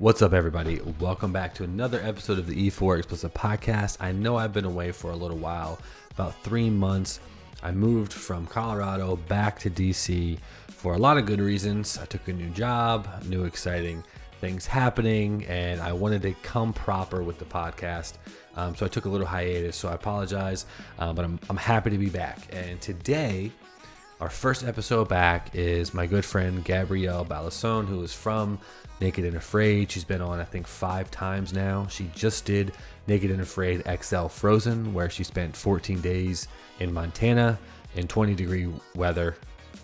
What's up, everybody? Welcome back to another episode of the E4 Explicit Podcast. I know I've been away for a little while, about three months. I moved from Colorado back to DC for a lot of good reasons. I took a new job, new exciting things happening, and I wanted to come proper with the podcast. Um, so I took a little hiatus. So I apologize, uh, but I'm, I'm happy to be back. And today, our first episode back is my good friend Gabrielle Balassone, who is from Naked and Afraid. She's been on, I think, five times now. She just did Naked and Afraid XL Frozen, where she spent 14 days in Montana in 20 degree weather,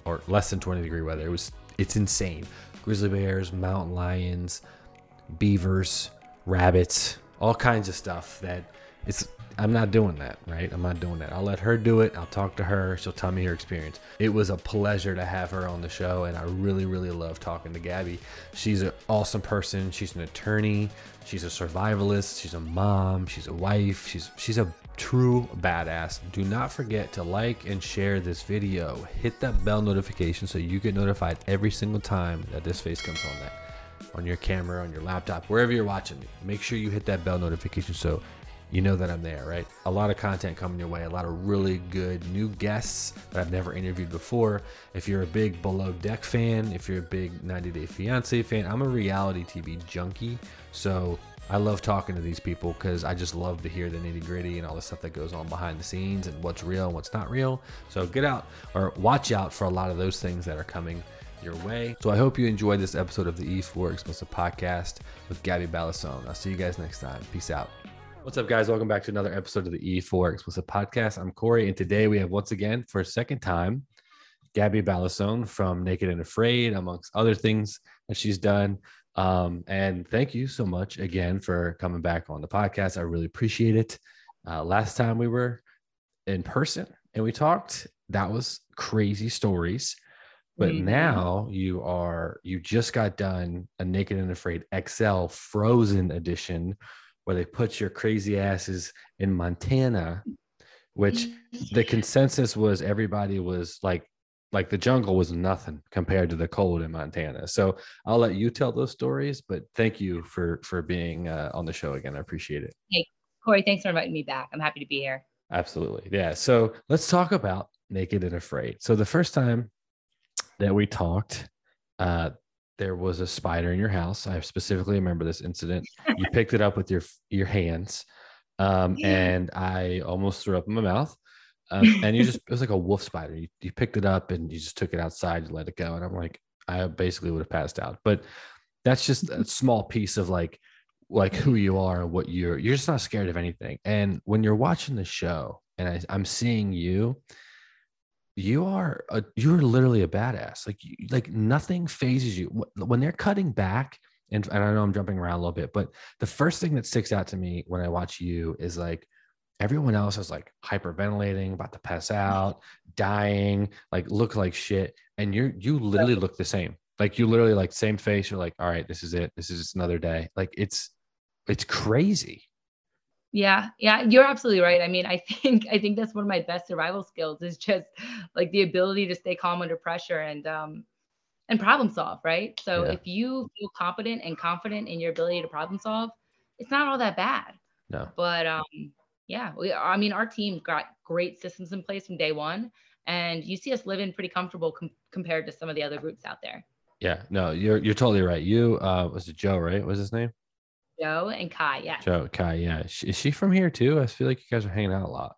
or less than 20 degree weather. It was, it's insane. Grizzly bears, mountain lions, beavers, rabbits, all kinds of stuff that it's I'm not doing that, right? I'm not doing that. I'll let her do it. I'll talk to her. She'll tell me her experience. It was a pleasure to have her on the show, and I really, really love talking to Gabby. She's an awesome person. She's an attorney. She's a survivalist. She's a mom. She's a wife. She's she's a true badass. Do not forget to like and share this video. Hit that bell notification so you get notified every single time that this face comes on that on your camera, on your laptop, wherever you're watching me. Make sure you hit that bell notification so you know that I'm there, right? A lot of content coming your way, a lot of really good new guests that I've never interviewed before. If you're a big Below Deck fan, if you're a big 90 Day Fiance fan, I'm a reality TV junkie. So I love talking to these people because I just love to hear the nitty gritty and all the stuff that goes on behind the scenes and what's real and what's not real. So get out or watch out for a lot of those things that are coming your way. So I hope you enjoyed this episode of the E4 Explicit Podcast with Gabby Balassone. I'll see you guys next time. Peace out. What's up, guys? Welcome back to another episode of the E4 Explicit Podcast. I'm Corey, and today we have once again, for a second time, Gabby Balassone from Naked and Afraid, amongst other things that she's done. Um, and thank you so much again for coming back on the podcast. I really appreciate it. Uh, last time we were in person and we talked, that was crazy stories. But mm-hmm. now you are, you just got done a Naked and Afraid XL Frozen edition where they put your crazy asses in Montana, which the consensus was everybody was like, like the jungle was nothing compared to the cold in Montana. So I'll let you tell those stories, but thank you for for being uh, on the show again. I appreciate it. Hey, Corey, thanks for inviting me back. I'm happy to be here. Absolutely, yeah. So let's talk about Naked and Afraid. So the first time that we talked, uh, there was a spider in your house. I specifically remember this incident. You picked it up with your your hands, um, yeah. and I almost threw up in my mouth. Um, and you just it was like a wolf spider. You, you picked it up and you just took it outside. You let it go, and I'm like, I basically would have passed out. But that's just a small piece of like like who you are and what you're. You're just not scared of anything. And when you're watching the show, and I, I'm seeing you you are a, you're literally a badass. Like like nothing phases you when they're cutting back. And, and I know I'm jumping around a little bit, but the first thing that sticks out to me when I watch you is like everyone else is like hyperventilating, about to pass out, dying, like look like shit, and you're you literally look the same. Like you literally like same face. You're like, all right, this is it. This is just another day. Like it's it's crazy. Yeah, yeah, you're absolutely right. I mean, I think I think that's one of my best survival skills is just like the ability to stay calm under pressure and um and problem solve, right? So yeah. if you feel competent and confident in your ability to problem solve, it's not all that bad. No. But um yeah, we I mean our team got great systems in place from day 1 and you see us living pretty comfortable com- compared to some of the other groups out there. Yeah, no, you're you're totally right. You uh was it Joe, right? What was his name? Joe and Kai. Yeah. Joe, Kai. Yeah. Is she from here too? I feel like you guys are hanging out a lot.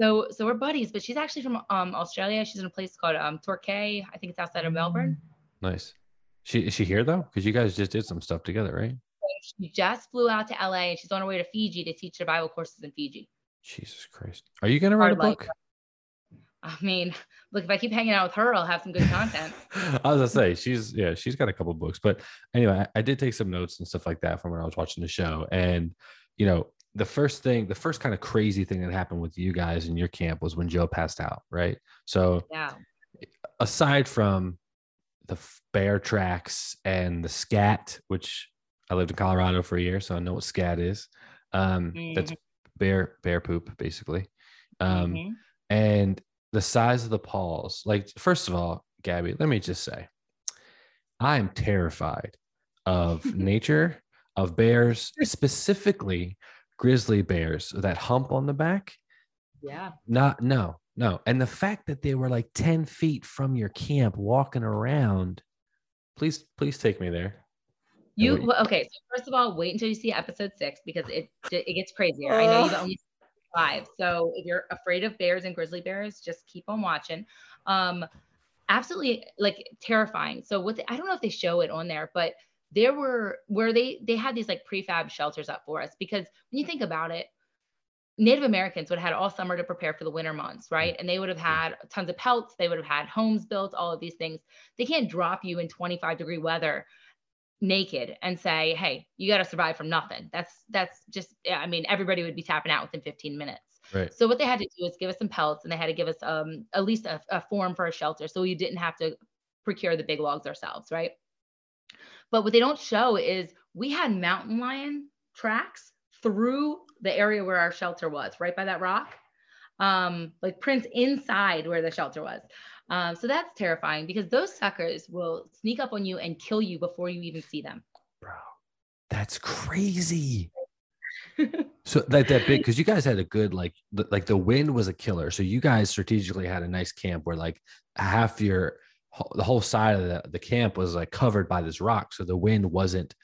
So, so we're buddies, but she's actually from um Australia. She's in a place called um Torquay. I think it's outside of Melbourne. Nice. She is she here though? Because you guys just did some stuff together, right? She just flew out to LA and she's on her way to Fiji to teach survival courses in Fiji. Jesus Christ. Are you gonna write a book? I mean, look, if I keep hanging out with her, I'll have some good content. I was gonna say she's yeah, she's got a couple books. But anyway, I, I, did take some notes and stuff like that from when I was watching the show. And you know, the first thing, the first kind of crazy thing that happened with you guys in your camp was when Joe passed out, right? So yeah. aside from the bear tracks and the scat, which I lived in Colorado for a year, so I know what scat is. Um, mm-hmm. that's bear bear poop, basically. Um, mm-hmm. and the size of the paws. Like, first of all, Gabby, let me just say, I am terrified of nature of bears, specifically grizzly bears, that hump on the back. Yeah. Not no, no. And the fact that they were like 10 feet from your camp walking around. Please, please take me there. You okay? So first of all, wait until you see episode six because it it gets crazier. I know oh. you've only five, so if you're afraid of bears and grizzly bears, just keep on watching. Um, absolutely like terrifying. So what I don't know if they show it on there, but there were where they they had these like prefab shelters up for us because when you think about it, Native Americans would have had all summer to prepare for the winter months, right? And they would have had tons of pelts, they would have had homes built, all of these things. They can't drop you in 25 degree weather naked and say, "Hey, you got to survive from nothing." That's that's just I mean, everybody would be tapping out within 15 minutes. Right. So what they had to do is give us some pelts and they had to give us um at least a, a form for a shelter so you didn't have to procure the big logs ourselves, right? But what they don't show is we had mountain lion tracks through the area where our shelter was, right by that rock. Um, like prints inside where the shelter was. Um, so that's terrifying because those suckers will sneak up on you and kill you before you even see them. Bro, that's crazy. so like that big because you guys had a good like the, like the wind was a killer. So you guys strategically had a nice camp where like half your the whole side of the, the camp was like covered by this rock, so the wind wasn't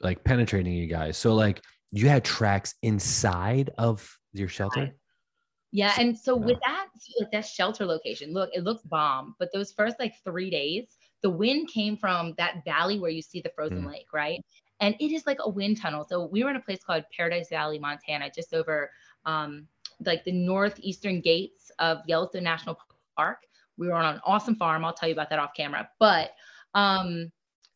like penetrating you guys. So like you had tracks inside of your shelter. Yeah, and so with that, like that shelter location, look, it looks bomb. But those first like three days, the wind came from that valley where you see the frozen mm. lake, right? And it is like a wind tunnel. So we were in a place called Paradise Valley, Montana, just over um, like the northeastern gates of Yellowstone National Park. We were on an awesome farm. I'll tell you about that off camera. But um,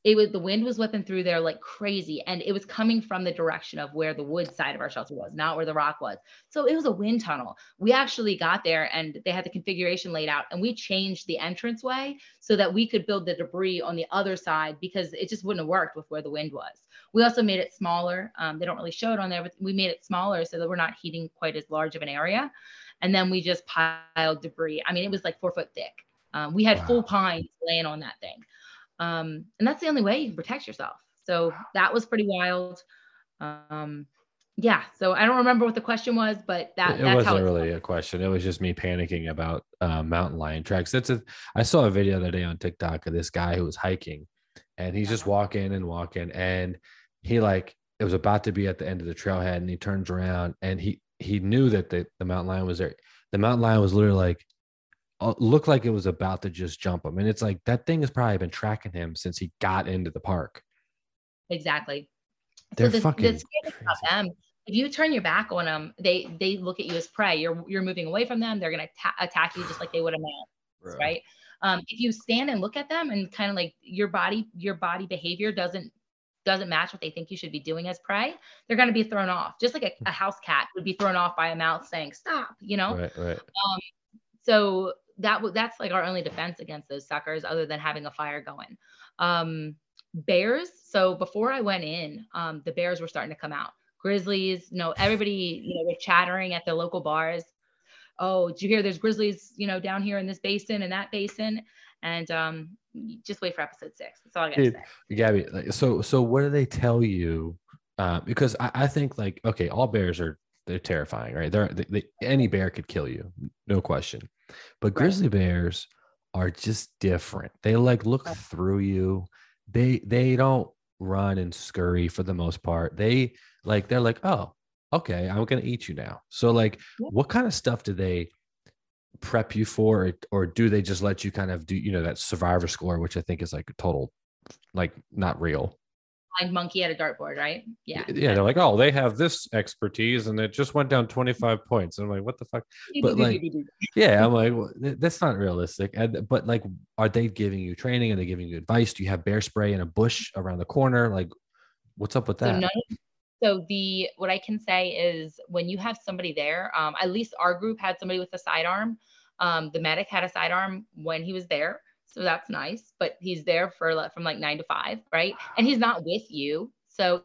it was the wind was whipping through there like crazy and it was coming from the direction of where the wood side of our shelter was not where the rock was. So it was a wind tunnel. We actually got there and they had the configuration laid out and we changed the entrance way so that we could build the debris on the other side because it just wouldn't have worked with where the wind was. We also made it smaller. Um, they don't really show it on there but we made it smaller so that we're not heating quite as large of an area. And then we just piled debris. I mean it was like four foot thick. Um, we had wow. full pines laying on that thing um, and that's the only way you can protect yourself. So that was pretty wild. Um, yeah. So I don't remember what the question was, but that it wasn't really a question. It was just me panicking about uh, mountain lion tracks. That's a. I saw a video the other day on TikTok of this guy who was hiking, and he's just walking and walking, and he like it was about to be at the end of the trailhead, and he turns around and he he knew that the, the mountain lion was there. The mountain lion was literally like looked like it was about to just jump him. And it's like that thing has probably been tracking him since he got into the park. Exactly. They're so fucking the about them. If you turn your back on them, they they look at you as prey. You're you're moving away from them. They're gonna ta- attack you just like they would a man, right? right? Um, if you stand and look at them and kind of like your body your body behavior doesn't doesn't match what they think you should be doing as prey, they're going to be thrown off. Just like a, a, house cat would be thrown off by a mouse saying stop, you know. Right, right. Um, so that that's like our only defense against those suckers other than having a fire going. Um, bears so before i went in um, the bears were starting to come out. Grizzlies you know everybody you know were chattering at the local bars. Oh did you hear there's grizzlies you know down here in this basin and that basin? And um, just wait for episode six. That's all i got to say. Gabby so so what do they tell you uh, because I, I think like okay all bears are they're terrifying right they're they, they, any bear could kill you no question but grizzly bears are just different. They like look through you. They they don't run and scurry for the most part. They like they're like, "Oh, okay, I'm going to eat you now." So like what kind of stuff do they prep you for or do they just let you kind of do, you know, that survivor score which I think is like a total like not real blind monkey at a dartboard, right? Yeah. Yeah. They're like, oh, they have this expertise and it just went down 25 points. And I'm like, what the fuck? But like, yeah, I'm like, well, that's not realistic. And, but like, are they giving you training? Are they giving you advice? Do you have bear spray in a bush around the corner? Like, what's up with that? So, none, so the, what I can say is when you have somebody there, um, at least our group had somebody with a sidearm. Um, the medic had a sidearm when he was there. So that's nice, but he's there for like, from like nine to five, right? And he's not with you. So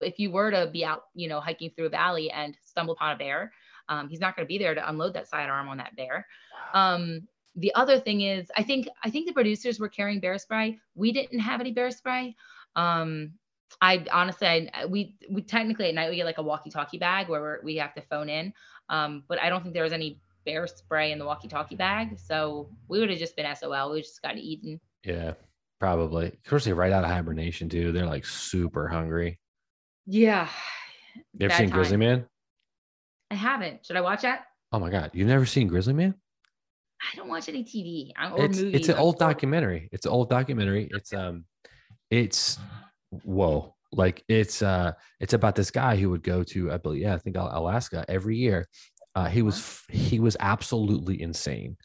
if you were to be out, you know, hiking through a valley and stumble upon a bear, um, he's not going to be there to unload that sidearm on that bear. Um, the other thing is, I think I think the producers were carrying bear spray. We didn't have any bear spray. Um, I honestly, I, we we technically at night we get like a walkie-talkie bag where we have to phone in. Um, but I don't think there was any bear spray in the walkie-talkie bag, so we would have just been SOL. We just got eaten. Yeah, probably. Of course, they're right out of hibernation too. They're like super hungry. Yeah. You ever seen time. Grizzly Man? I haven't. Should I watch that? Oh my god, you've never seen Grizzly Man? I don't watch any TV or it's, movies. It's an old documentary. It's an old documentary. It's um, it's whoa, like it's uh, it's about this guy who would go to I believe yeah I think Alaska every year. Uh, he was he was absolutely insane.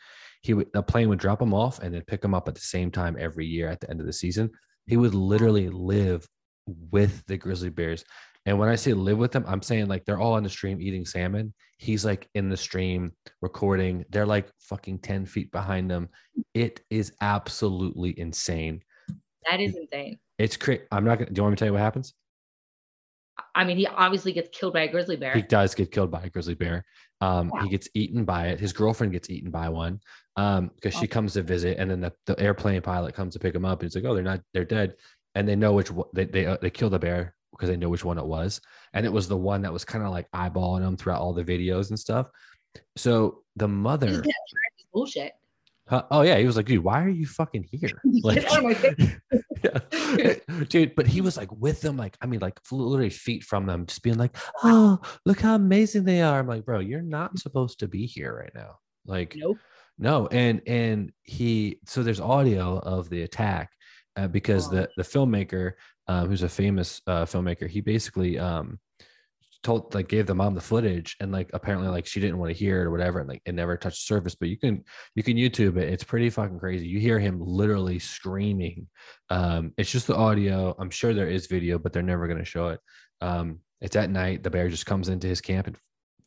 He would a plane would drop him off and then pick him up at the same time every year at the end of the season. He would literally live with the grizzly bears and when I say live with them, I'm saying like they're all on the stream eating salmon. He's like in the stream recording. They're like fucking 10 feet behind them. It is absolutely insane. That is insane. It's crazy. I'm not gonna do you want me to tell you what happens? I mean, he obviously gets killed by a grizzly bear. He does get killed by a grizzly bear. Um, he gets eaten by it. His girlfriend gets eaten by one. Um, because she comes to visit, and then the, the airplane pilot comes to pick him up, and he's like, "Oh, they're not, they're dead." And they know which they they uh, they kill the bear because they know which one it was. And it was the one that was kind of like eyeballing them throughout all the videos and stuff. So the mother bullshit. Uh, oh yeah, he was like, dude, why are you fucking here? Like, dude, but he was like with them, like I mean, like literally feet from them, just being like, oh, look how amazing they are. I'm like, bro, you're not supposed to be here right now. Like, nope. no, and and he, so there's audio of the attack uh, because the the filmmaker um, who's a famous uh, filmmaker, he basically um, told like gave the mom the footage and like apparently like she didn't want to hear it or whatever and like it never touched the surface but you can you can youtube it. It's pretty fucking crazy. You hear him literally screaming. Um it's just the audio. I'm sure there is video but they're never going to show it. Um it's at night. The bear just comes into his camp and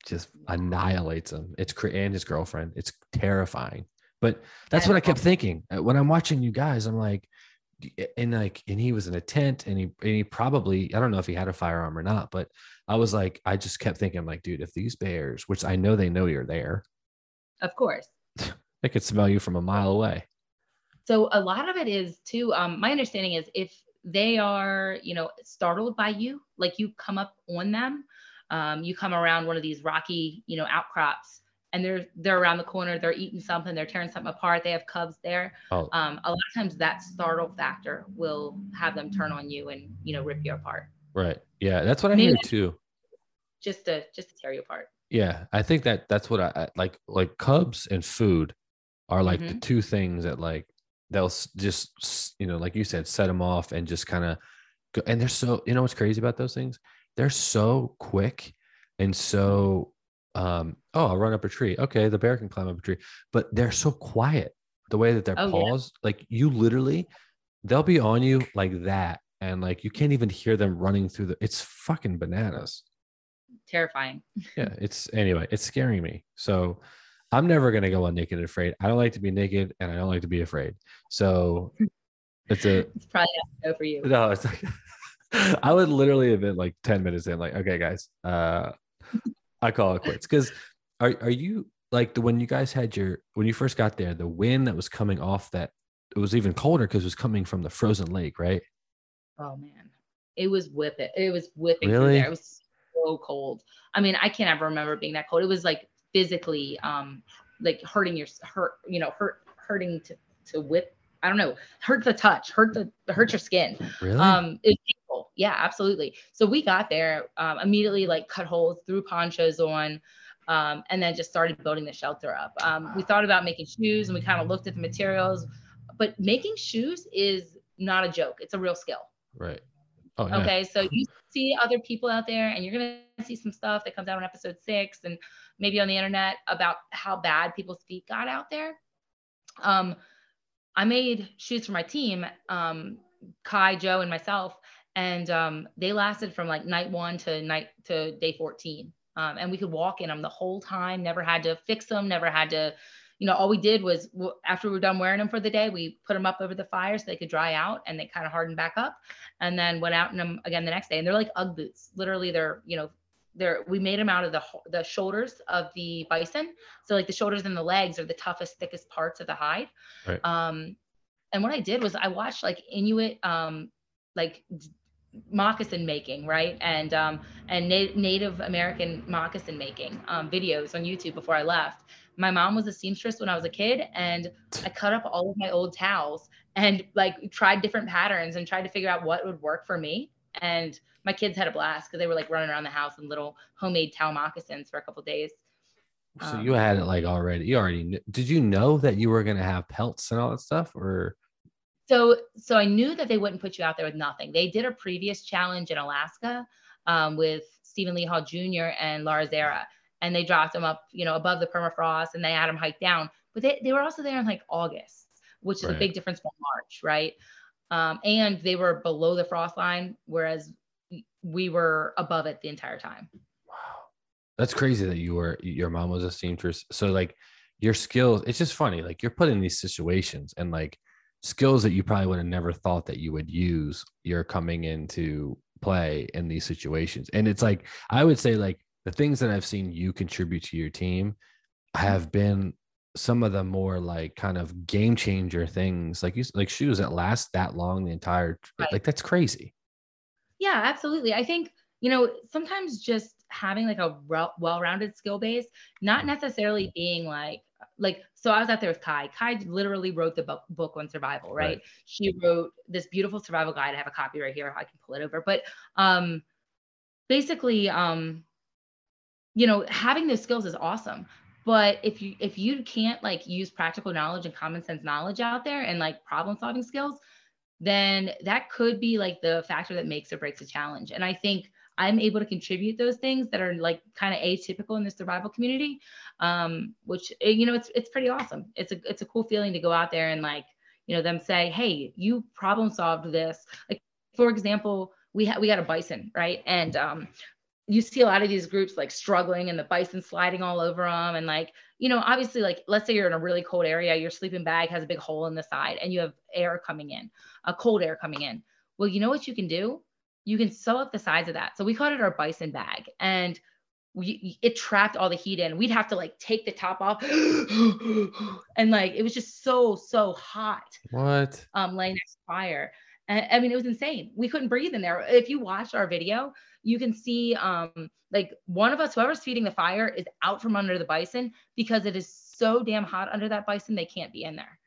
just annihilates him. It's and his girlfriend. It's terrifying. But that's what i kept thinking. Uh, when i'm watching you guys i'm like and like and he was in a tent and he and he probably I don't know if he had a firearm or not, but I was like I just kept thinking like, dude, if these bears, which I know they know you're there, of course, they could smell you from a mile away. So a lot of it is too. Um, my understanding is if they are, you know, startled by you, like you come up on them, um, you come around one of these rocky, you know, outcrops and they're they're around the corner, they're eating something, they're tearing something apart, they have cubs there. Oh. Um, a lot of times that startle factor will have them turn on you and you know rip you apart. Right. Yeah, that's what I hear too. Just to just to tear you apart. Yeah, I think that that's what I, I like. Like cubs and food are like mm-hmm. the two things that like they'll just you know like you said set them off and just kind of go. And they're so you know what's crazy about those things? They're so quick and so um, oh, I'll run up a tree. Okay, the bear can climb up a tree, but they're so quiet. The way that their oh, paws, yeah. like you literally, they'll be on you like that, and like you can't even hear them running through the. It's fucking bananas. Terrifying. yeah, it's anyway. It's scaring me. So I'm never gonna go on naked and afraid. I don't like to be naked, and I don't like to be afraid. So it's a. It's probably not for you. No, it's like. I would literally have been like 10 minutes in, like, okay, guys, uh, I call it quits. Because are are you like the when you guys had your when you first got there the wind that was coming off that it was even colder because it was coming from the frozen lake right? Oh man. It was whipping it was whipping really? there. It was so cold. I mean i can't ever remember being that cold. It was like physically um like hurting your hurt you know hurt hurting to to whip i don't know hurt the touch hurt the hurt your skin. Really? um it, yeah, absolutely. So we got there um, immediately, like cut holes, threw ponchos on, um, and then just started building the shelter up. Um, we thought about making shoes, and we kind of looked at the materials, but making shoes is not a joke. It's a real skill. Right. Oh, yeah. Okay. So you see other people out there, and you're gonna see some stuff that comes out on episode six, and maybe on the internet about how bad people's feet got out there. Um, I made shoes for my team, um, Kai, Joe, and myself and um, they lasted from like night one to night to day 14 um, and we could walk in them the whole time never had to fix them never had to you know all we did was after we were done wearing them for the day we put them up over the fire so they could dry out and they kind of hardened back up and then went out in them again the next day. And they're like ugg boots. Literally they're you know they're we made them out of the the shoulders of the bison. So like the shoulders and the legs are the toughest thickest parts of the hide. Right. um and what i did was i watched like inuit um like moccasin making, right? And um, and na- Native American moccasin making um, videos on YouTube before I left. My mom was a seamstress when I was a kid, and I cut up all of my old towels and like tried different patterns and tried to figure out what would work for me. And my kids had a blast because they were like running around the house in little homemade towel moccasins for a couple days. So um, you had it like already. You already knew. Did you know that you were gonna have pelts and all that stuff, or? So so I knew that they wouldn't put you out there with nothing. They did a previous challenge in Alaska um, with Stephen Lee Hall Jr. and Laura Zerra, and they dropped them up, you know, above the permafrost, and they had them hike down. But they they were also there in like August, which is right. a big difference from March, right? Um, and they were below the frost line, whereas we were above it the entire time. Wow, that's crazy that you were your mom was a seamstress. So like your skills, it's just funny. Like you're put in these situations and like skills that you probably would have never thought that you would use, you're coming into play in these situations. And it's like I would say like the things that I've seen you contribute to your team have been some of the more like kind of game changer things like you like shoes that last that long the entire right. like that's crazy yeah absolutely i think you know sometimes just having like a well-rounded skill base, not mm-hmm. necessarily being like like so I was out there with Kai. Kai literally wrote the book, book on survival, right? right? She wrote this beautiful survival guide. I have a copy right here. I can pull it over. But um basically um you know, having those skills is awesome. But if you if you can't like use practical knowledge and common sense knowledge out there and like problem solving skills, then that could be like the factor that makes or breaks a challenge. And I think I'm able to contribute those things that are like kind of atypical in the survival community, um, which eh, you know it's it's pretty awesome. It's a it's a cool feeling to go out there and like you know them say, hey, you problem solved this. Like for example, we had we got a bison right, and um, you see a lot of these groups like struggling and the bison sliding all over them and like you know obviously like let's say you're in a really cold area your sleeping bag has a big hole in the side and you have air coming in a cold air coming in well you know what you can do you can sew up the sides of that. So we called it our bison bag and we it trapped all the heat in. We'd have to like take the top off and like it was just so so hot. What? Um laying next fire. And, I mean it was insane. We couldn't breathe in there. If you watch our video, you can see um like one of us whoever's feeding the fire is out from under the bison because it is so damn hot under that bison they can't be in there.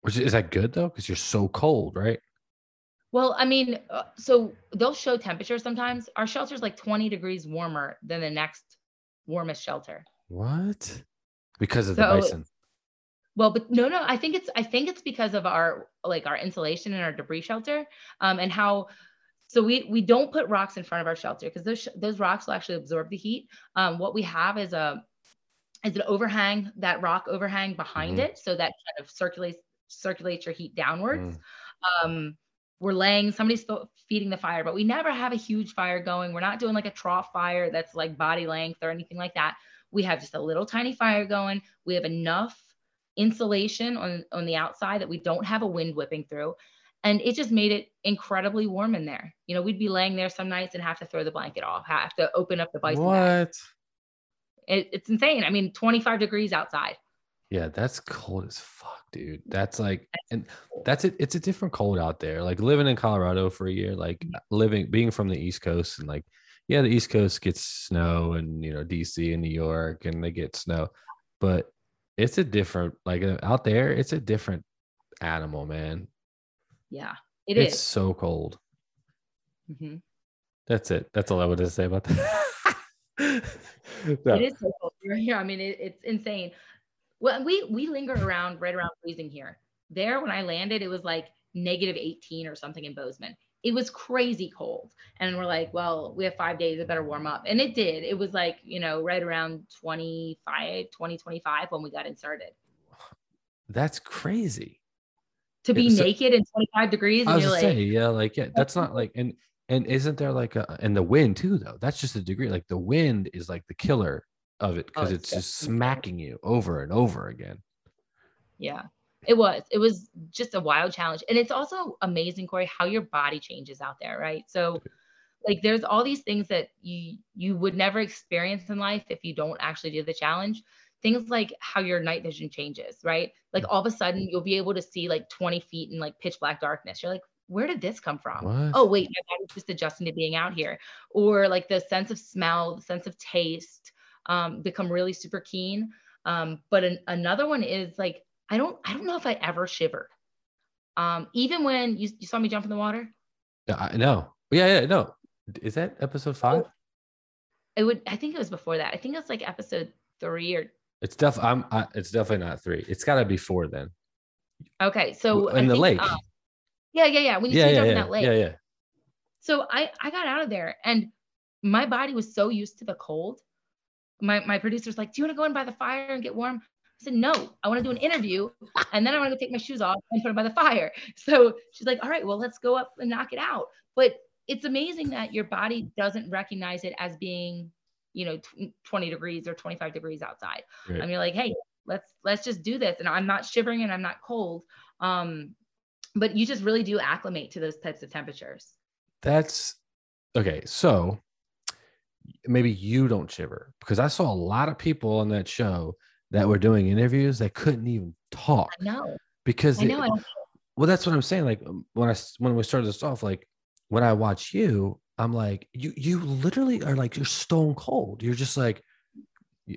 Which is that good though? Because you're so cold, right? Well, I mean, uh, so they'll show temperature sometimes. Our shelter's like 20 degrees warmer than the next warmest shelter. What? Because of so, the bison. Well, but no, no, I think it's I think it's because of our like our insulation and our debris shelter, um, and how. So we we don't put rocks in front of our shelter because those those rocks will actually absorb the heat. Um, what we have is a is an overhang, that rock overhang behind mm-hmm. it, so that kind of circulates circulates your heat downwards. Mm. Um, we're laying somebody's feeding the fire but we never have a huge fire going. We're not doing like a trough fire that's like body length or anything like that. We have just a little tiny fire going. We have enough insulation on on the outside that we don't have a wind whipping through. And it just made it incredibly warm in there. You know we'd be laying there some nights and have to throw the blanket off have to open up the bison what? It, it's insane. I mean 25 degrees outside. Yeah that's cold as fuck dude. That's like, and that's it. It's a different cold out there. Like living in Colorado for a year, like mm-hmm. living, being from the East Coast, and like, yeah, the East Coast gets snow, and you know, DC and New York, and they get snow, but it's a different, like uh, out there, it's a different animal, man. Yeah, it it's is. so cold. Mm-hmm. That's it. That's all I wanted to say about that. so. It is so cold here. I mean, it, it's insane. Well, we we linger around right around freezing here. There, when I landed, it was like negative 18 or something in Bozeman. It was crazy cold. And we're like, well, we have five days, it better warm up. And it did. It was like, you know, right around 25, 20, 25 when we got inserted. That's crazy. To be so, naked in 25 degrees. I was you're say, like, yeah, like, yeah, that's not like, and, and isn't there like a, and the wind too, though? That's just a degree. Like the wind is like the killer of it because oh, it's, it's just smacking you over and over again. Yeah, it was. It was just a wild challenge. And it's also amazing, Corey, how your body changes out there, right? So like there's all these things that you you would never experience in life if you don't actually do the challenge. Things like how your night vision changes, right? Like all of a sudden you'll be able to see like 20 feet in like pitch black darkness. You're like, where did this come from? What? Oh, wait, my body's just adjusting to being out here. Or like the sense of smell, the sense of taste, um, become really super keen. Um, but an, another one is like, I don't, I don't know if I ever shivered. Um, even when you, you saw me jump in the water. Yeah, I know. Yeah, yeah, no. Is that episode five? Oh, it would, I think it was before that. I think it was like episode three or. It's def. I'm. I, it's definitely not three. It's got to be four then. Okay, so in I the think, lake. um, yeah, yeah, yeah. When you yeah, see yeah, jump yeah, in that lake. yeah, yeah. So I I got out of there and my body was so used to the cold. My my producer's like, "Do you want to go in by the fire and get warm?" I said, "No, I want to do an interview and then I want to go take my shoes off and put them by the fire." So she's like, "All right, well, let's go up and knock it out." But it's amazing that your body doesn't recognize it as being, you know, tw- 20 degrees or 25 degrees outside. Right. I mean, like, hey, let's let's just do this. And I'm not shivering and I'm not cold. Um, but you just really do acclimate to those types of temperatures. That's okay. So maybe you don't shiver because I saw a lot of people on that show that were doing interviews that couldn't even talk I know. because I know. they- well that's what i'm saying like um, when I when we started this off like when i watch you i'm like you you literally are like you're stone cold you're just like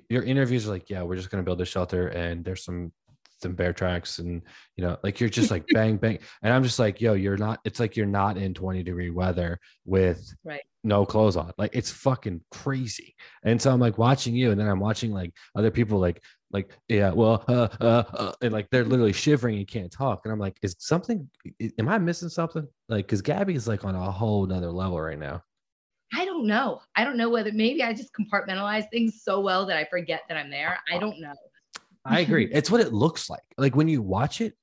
your interviews are like yeah we're just going to build a shelter and there's some some bear tracks and you know like you're just like bang bang and i'm just like yo you're not it's like you're not in 20 degree weather with Right. no clothes on like it's fucking crazy and so i'm like watching you and then i'm watching like other people like like yeah well uh, uh, uh and like they're literally shivering and can't talk and i'm like is something am i missing something like because gabby is like on a whole nother level right now I don't know. I don't know whether maybe I just compartmentalize things so well that I forget that I'm there. I don't know. I agree. It's what it looks like. Like when you watch it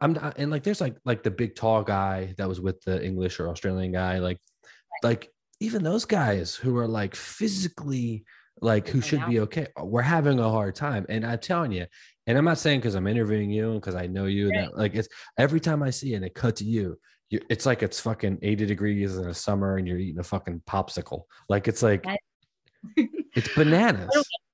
i'm not and like there's like like the big tall guy that was with the english or australian guy like like even those guys who are like physically like who should be okay we're having a hard time. And i'm telling you and i'm not saying because i'm interviewing you and because i know you Right. that like it's every time i see it and it cut to you you, it's like it's fucking 80 degrees in the summer and you're eating a fucking popsicle. Like it's like it's bananas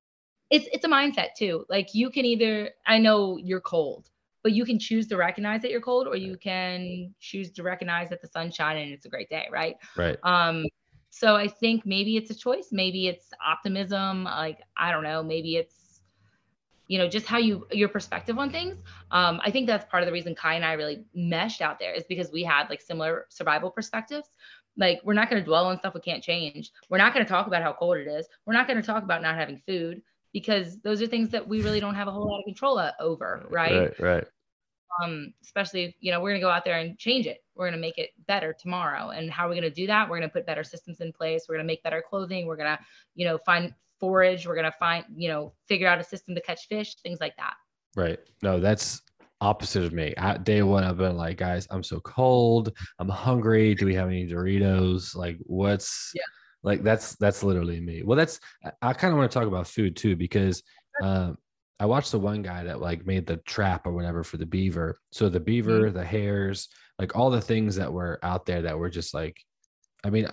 It's it's a mindset too. Like you can either I know you're cold, but you can choose to recognize that you're cold, or you can choose to recognize that the sun's shining and it's a great day, right? right Um, so I think maybe it's a choice. Maybe it's optimism. Like I don't know. Maybe it's you know just how you your perspective on things. Um, I think that's part of the reason Kai and I really meshed out there is because we had like similar survival perspectives. Like we're not going to dwell on stuff we can't change. We're not going to talk about how cold it is. We're not going to talk about not having food because those are things that we really don't have a whole lot of control over, right? right right um, especially if, you know we're going to go out there and change it we're going to make it better tomorrow and how are we going to do that we're going to put better systems in place we're going to make better clothing we're going to you know find forage we're going to find you know figure out a system to catch fish things like that Right. No, that's opposite of me. At day one, I've been like, guys, I'm so cold. I'm hungry. Do we have any Doritos? Like, what's Yeah. Like that's that's literally me. Well, that's I, kind of want to talk about food too because um I watched the one guy that like made the trap or whatever for the beaver. So the beaver, the hares, like all the things that were out there that were just like, I mean,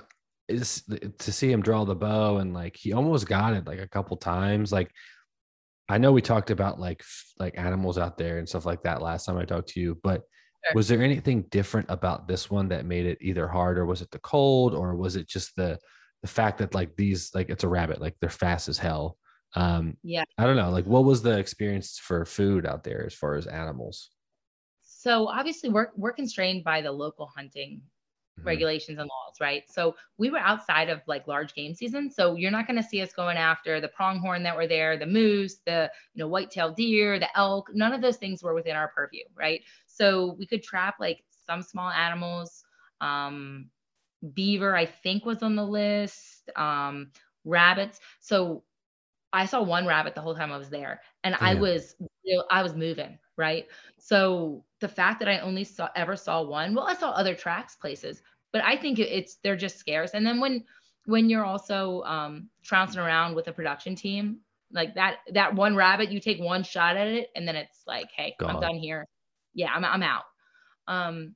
is to see him draw the bow and like he almost got it like a couple times. Like I know we talked about like like animals out there and stuff like that last time I talked to you, but was there anything different about this one that made it either hard or was it the cold or was it just the the fact that like these like it's a rabbit like they're fast as hell um Yeah. i don't know like what was the experience for food out there as far as animals so obviously we're, we're constrained by the local hunting Mhm. regulations and laws, right? So we were outside of like large game season. So you're not going to see us going after the pronghorn that were there, the moose, the you know white-tailed deer, the elk. None of those things were within our purview, right? So we could trap like some small animals. Um, beaver, I think, was on the list. Um, rabbits. So I saw one rabbit the whole time I was there, and I was I was moving, right? So the fact that I only saw ever saw one, well, I saw other tracks places, but I think it's they're just scarce. And then when when you're also um, trouncing around with a production team like that, that one rabbit, you take one shot at it, and then it's like, hey, I'm done here. Yeah, I'm I'm out. Um,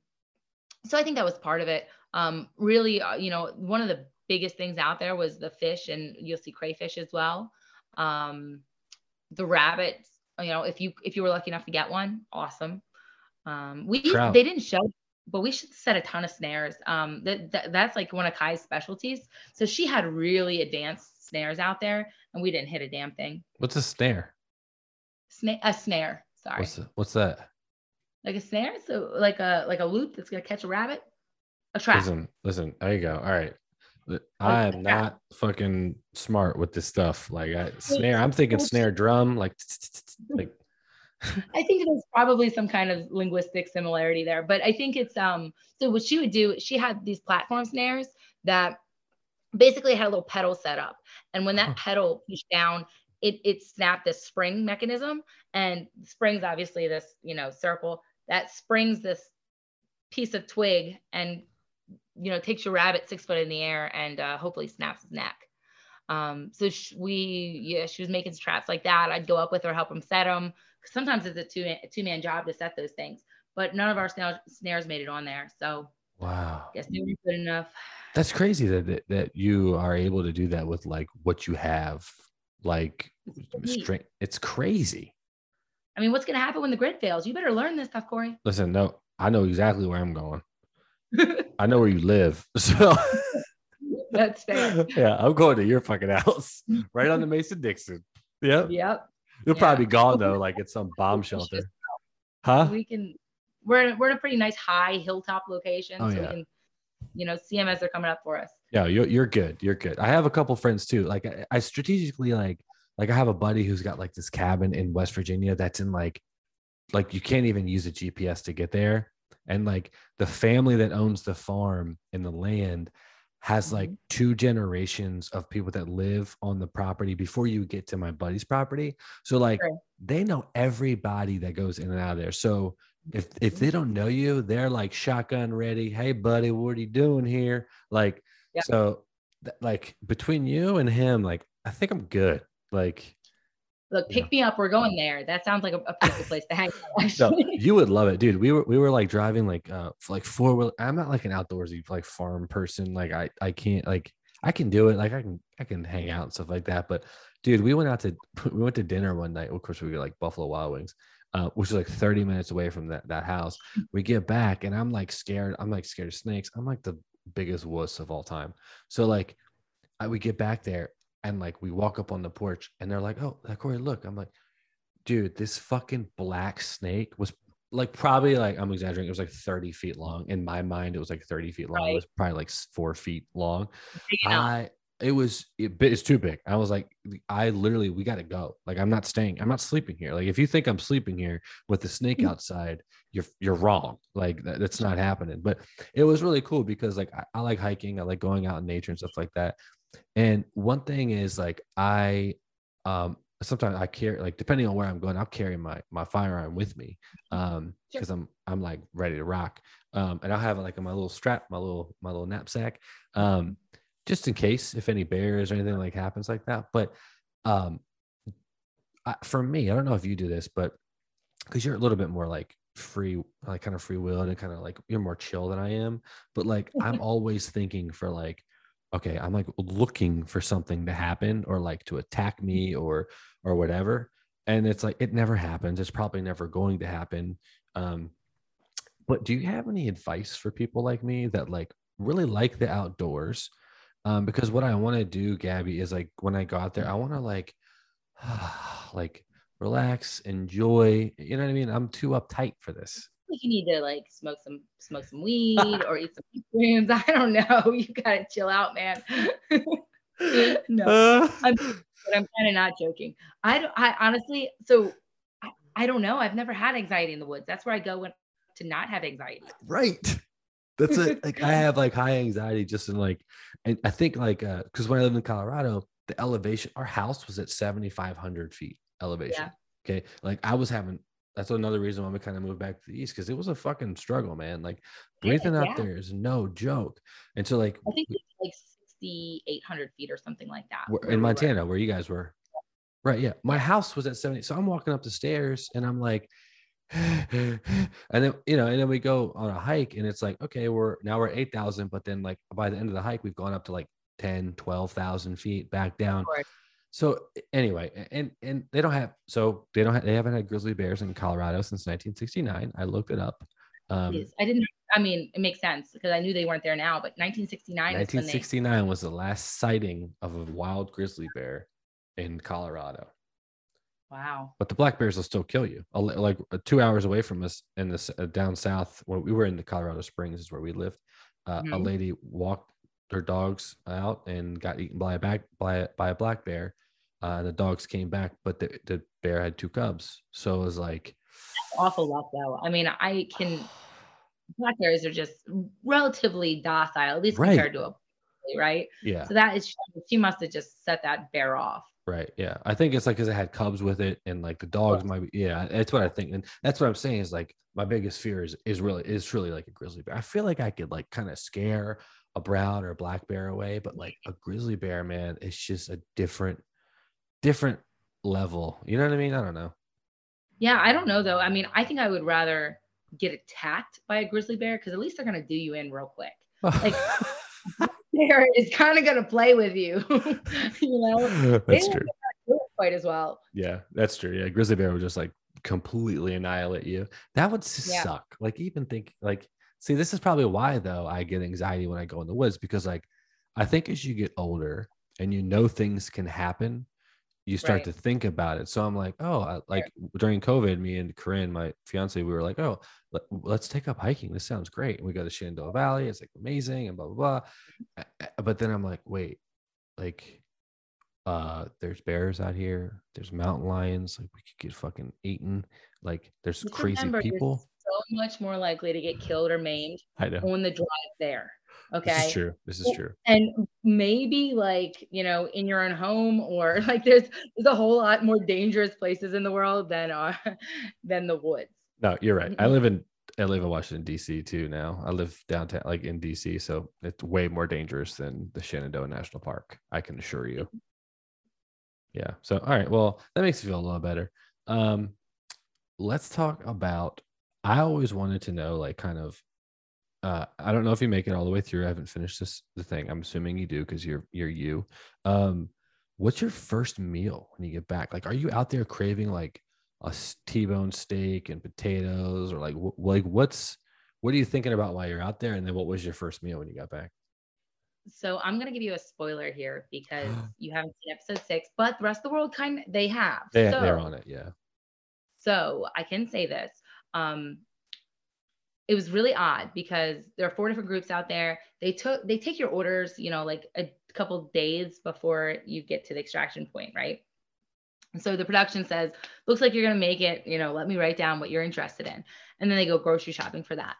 so I think that was part of it. Um, really, uh, you know, one of the biggest things out there was the fish, and you'll see crayfish as well. Um, the rabbits, you know, if you if you were lucky enough to get one, awesome. Um, we Trout. they didn't show but we should set a ton of snares. Um, that, that that's like one of Kai's specialties. So she had really advanced snares out there, and we didn't hit a damn thing. What's a snare? Snare, a snare. Sorry. What's, the, what's that? Like a snare, so like a like a loop that's gonna catch a rabbit. A trap. Listen, listen. There you go. All right. I am not fucking smart with this stuff. Like I, snare, I'm thinking snare drum, like like I think there's probably some kind of linguistic similarity there, but I think it's um. So what she would do, she had these platform snares that basically had a little pedal set up, and when that pedal pushed down, it it snapped this spring mechanism, and springs obviously this you know circle that springs this piece of twig and you know takes your rabbit six foot in the air and uh, hopefully snaps his neck. Um, so sh- we, yeah, she was making traps like that. I'd go up with her, help him set them sometimes it's a two a two man job to set those things, but none of our snares, snares made it on there. So wow, guess they were good enough. That's crazy that, that that you are able to do that with like what you have. Like strength, it's crazy. I mean, what's gonna happen when the grid fails? You better learn this stuff, Corey. Listen, no, I know exactly where I'm going. I know where you live, so. That's fair. Yeah, I'm going to your fucking house, right on the Mason Dixon. Yep. Yep. You'll yeah. probably be gone though, like at some bomb shelter. Huh? We can. We're in, we're in a pretty nice high hilltop location, oh, so yeah. we can, you know, see them as they're coming up for us. Yeah, you're you're good. You're good. I have a couple friends too. Like I, I strategically like like I have a buddy who's got like this cabin in West Virginia that's in like like you can't even use a GPS to get there. And like the family that owns the farm and the land has like mm-hmm. two generations of people that live on the property before you get to my buddy's property. So like sure. they know everybody that goes in and out of there. So if if they don't know you, they're like shotgun ready. Hey buddy, what are you doing here? Like so th- like between you and him, like I think I'm good. Like look, pick yeah. me up. We're going there. That sounds like a, a beautiful place to hang out. no, you would love it, dude. We were we were like driving like uh like four wheel. I'm not like an outdoorsy like farm person. Like I I can't like I can do it. Like I can I can hang out and stuff like that. But dude, we went out to we went to dinner one night. Of course, we were like Buffalo Wild Wings. Uh, which is like 30 minutes away from that that house. We get back and I'm like scared. I'm like scared of snakes. I'm like the biggest wuss of all time. So like I, we get back there and like we walk up on the porch and they're like, oh, Corey, look. I'm like, dude, this fucking black snake was like probably like I'm exaggerating. It was like 30 feet long. In my mind, it was like 30 feet long. Right. It was probably like four feet long. I it was it, it's too big. I was like, I literally we got to go. Like I'm not staying. I'm not sleeping here. Like if you think I'm sleeping here with the snake mm. outside, you're you're wrong. Like that, that's not happening. But it was really cool because like I, I like hiking. I like going out in nature and stuff like that. And one thing is like I um sometimes I carry like depending on where I'm going, I'll carry my my firearm with me. Um because sure. I'm I'm like ready to rock. Um and I'll have like in my little strap, my little my little knapsack. Um just in case if any bears or anything like happens like that. But um I, for me, I don't know if you do this, but because you're a little bit more like free, like kind of free will and kind of like you're more chill than I am. But like I'm always thinking for like okay i'm like looking for something to happen or like to attack me or or whatever and it's like it never happens it's probably never going to happen um but do you have any advice for people like me that like really like the outdoors? Um because what i want to do gabby is like when i go out there i want to like like relax enjoy you know what i mean? I'm too uptight for this you need to like smoke some smoke some weed or eat some mushrooms. I don't know. You gotta chill out, man. no, uh. I'm, but I'm kind of not joking. I don't. I honestly, so I, I don't know. I've never had anxiety in the woods. That's where I go when to not have anxiety. Right. That's it. like I have like high anxiety just in like, and I think like uh, because when I lived in Colorado, the elevation, our house was at 7,500 feet elevation. Yeah. Okay. Like I was having that's another reason why we kind of moved back to the east because it was a fucking struggle, man. Like breathing yeah, out there is no joke. And so, like, I think it's like 6,800 feet or something like that. In Montana, were. where you guys were. Right. Yeah. My house was at 70. So I'm walking up the stairs and I'm like, and then, you know, and then we go on a hike and it's like, okay, we're now we're 8,000. But then, like, by the end of the hike, we've gone up to like 10, 12,000 feet back down. So anyway, and and they don't have so they don't have, they haven't had grizzly bears in Colorado since 1969. I looked it up. Um, I didn't I mean, it makes sense because I knew they weren't there now, but 1969 1969 was, was the last sighting of a wild grizzly bear in Colorado. Wow. But the black bears will still kill you. Like uh, two hours away from us in this uh, down south, where we were in the Colorado Springs, is where we lived. Uh, mm-hmm. A lady walked her dogs out and got eaten by a back by a, by a black bear. Uh, the dogs came back, but the, the bear had two cubs. So it was like awful luck, though. I mean, I can black bears are just relatively docile, at least right. compared to a right? Yeah. So that is she must have just set that bear off. Right. Yeah. I think it's like because it had cubs with it, and like the dogs might be. Yeah, that's what I think, and that's what I'm saying is like my biggest fear is is really is truly like a grizzly bear. I feel like I could like kind of scare a brown or a black bear away, but like a grizzly bear, man, it's just a different, different level. You know what I mean? I don't know. Yeah, I don't know though. I mean, I think I would rather get attacked by a grizzly bear because at least they're gonna do you in real quick. Like bear is kind of gonna play with you. you know, that's true. Quite as well. Yeah, that's true. Yeah, grizzly bear would just like completely annihilate you. That would yeah. suck. Like even think like see this is probably why though I get anxiety when I go in the woods because like I think as you get older and you know things can happen, you start right. to think about it. So I'm like, oh, I, like right. during COVID, me and Corinne, my fiance, we were like, oh, let, us take up hiking. This sounds great. And we go to Shenandoah Valley. It's like amazing and blah blah blah. But then I'm like, wait, like, uh, there's bears out here. There's mountain lions. Like we could get fucking eaten. Like there's Just crazy remember, people. so much more likely to get killed or maimed. I know. On the drive there. Okay. This is true. This is true. And maybe like, you know, in your own home or like there's there's a whole lot more dangerous places in the world than uh than the woods. No, you're right. I live in I live in Washington DC too now. I live downtown like in DC, so it's way more dangerous than the Shenandoah National Park, I can assure you. Yeah. So all right, well, that makes me feel a little better. Um let's talk about I always wanted to know like kind of uh, I don't know if you make it all the way through. I haven't finished this the thing. I'm assuming you do because you're you're you. Um, what's your first meal when you get back? Like, are you out there craving like a T-bone steak and potatoes, or like w- like what's what are you thinking about while you're out there? And then what was your first meal when you got back? So I'm gonna give you a spoiler here because you haven't seen episode six, but the rest of the world kind of they have. They, so, they're on it, yeah. So I can say this. Um, it was really odd because there are four different groups out there. They took they take your orders, you know, like a couple days before you get to the extraction point, right? And so the production says, looks like you're gonna make it, you know, let me write down what you're interested in. And then they go grocery shopping for that.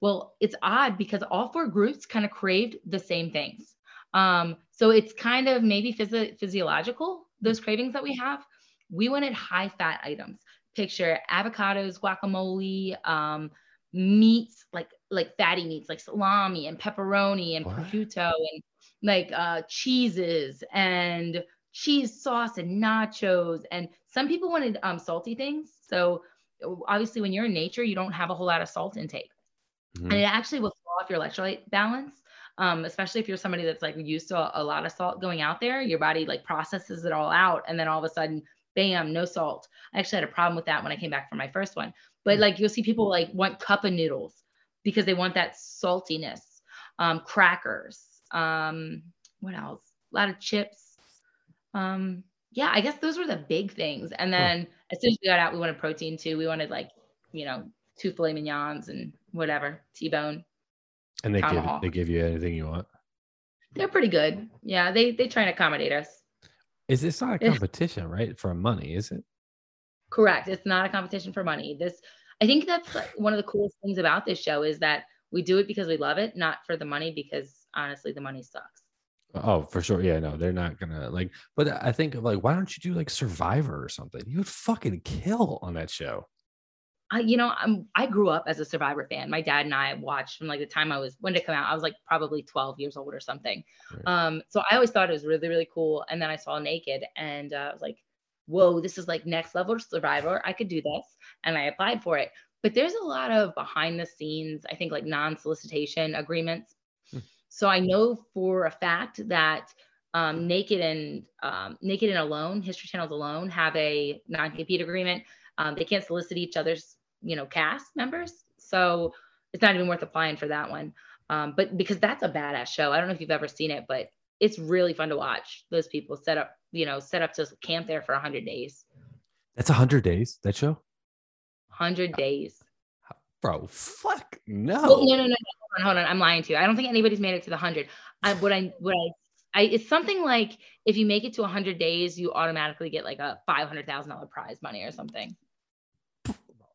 Well, it's odd because all four groups kind of craved the same things. Um, so it's kind of maybe physio- physiological, those cravings that we have. We wanted high fat items. Picture avocados, guacamole, um, meats like like fatty meats like salami and pepperoni and what? prosciutto and like uh cheeses and cheese sauce and nachos and some people wanted um salty things so obviously when you're in nature you don't have a whole lot of salt intake mm-hmm. and it actually will throw off your electrolyte balance um, especially if you're somebody that's like used to a, a lot of salt going out there your body like processes it all out and then all of a sudden bam no salt i actually had a problem with that when i came back from my first one but like you'll see people like want cup of noodles because they want that saltiness. Um, crackers. Um, what else? A lot of chips. Um, yeah, I guess those were the big things. And then as soon as we got out, we wanted protein too. We wanted like, you know, two filet mignons and whatever, T-bone. And they give they give you anything you want. They're pretty good. Yeah, they they try and accommodate us. Is this not a eh. competition, right? For money, is it? Correct. It's not a competition for money. This, I think that's like one of the coolest things about this show is that we do it because we love it, not for the money, because honestly, the money sucks. Oh, for sure. Yeah, no, they're not gonna like, but I think of like, why don't you do like Survivor or something? You would fucking kill on that show. I, you know, I'm, I grew up as a Survivor fan. My dad and I watched from like the time I was when did it come out. I was like probably 12 years old or something. Right. Um, so I always thought it was really really cool. And then I saw Naked, and uh, I was like, whoa, this is like next level survivor. I could do this. And I applied for it. But there's a lot of behind the scenes, I think like non solicitation agreements. Hmm. So I know for a fact that um, Naked and um, Naked and Alone, History Channels alone, have a non compete agreement. Um, they can't solicit each other's, you know, cast members. So it's not even worth applying for that one. Um, but because that's a badass show. I don't know if you've ever seen it, but it's really fun to watch. Those people set up, you know, set up to camp there for hundred days. That's hundred days. That show. Hundred days. Bro, fuck no. no, no, no, no. Hold on, hold on. I'm lying to you. I don't think anybody's made it to the hundred. I what I what I I, it's something like if you make it to 100 days, you automatically get like a $500,000 prize money or something.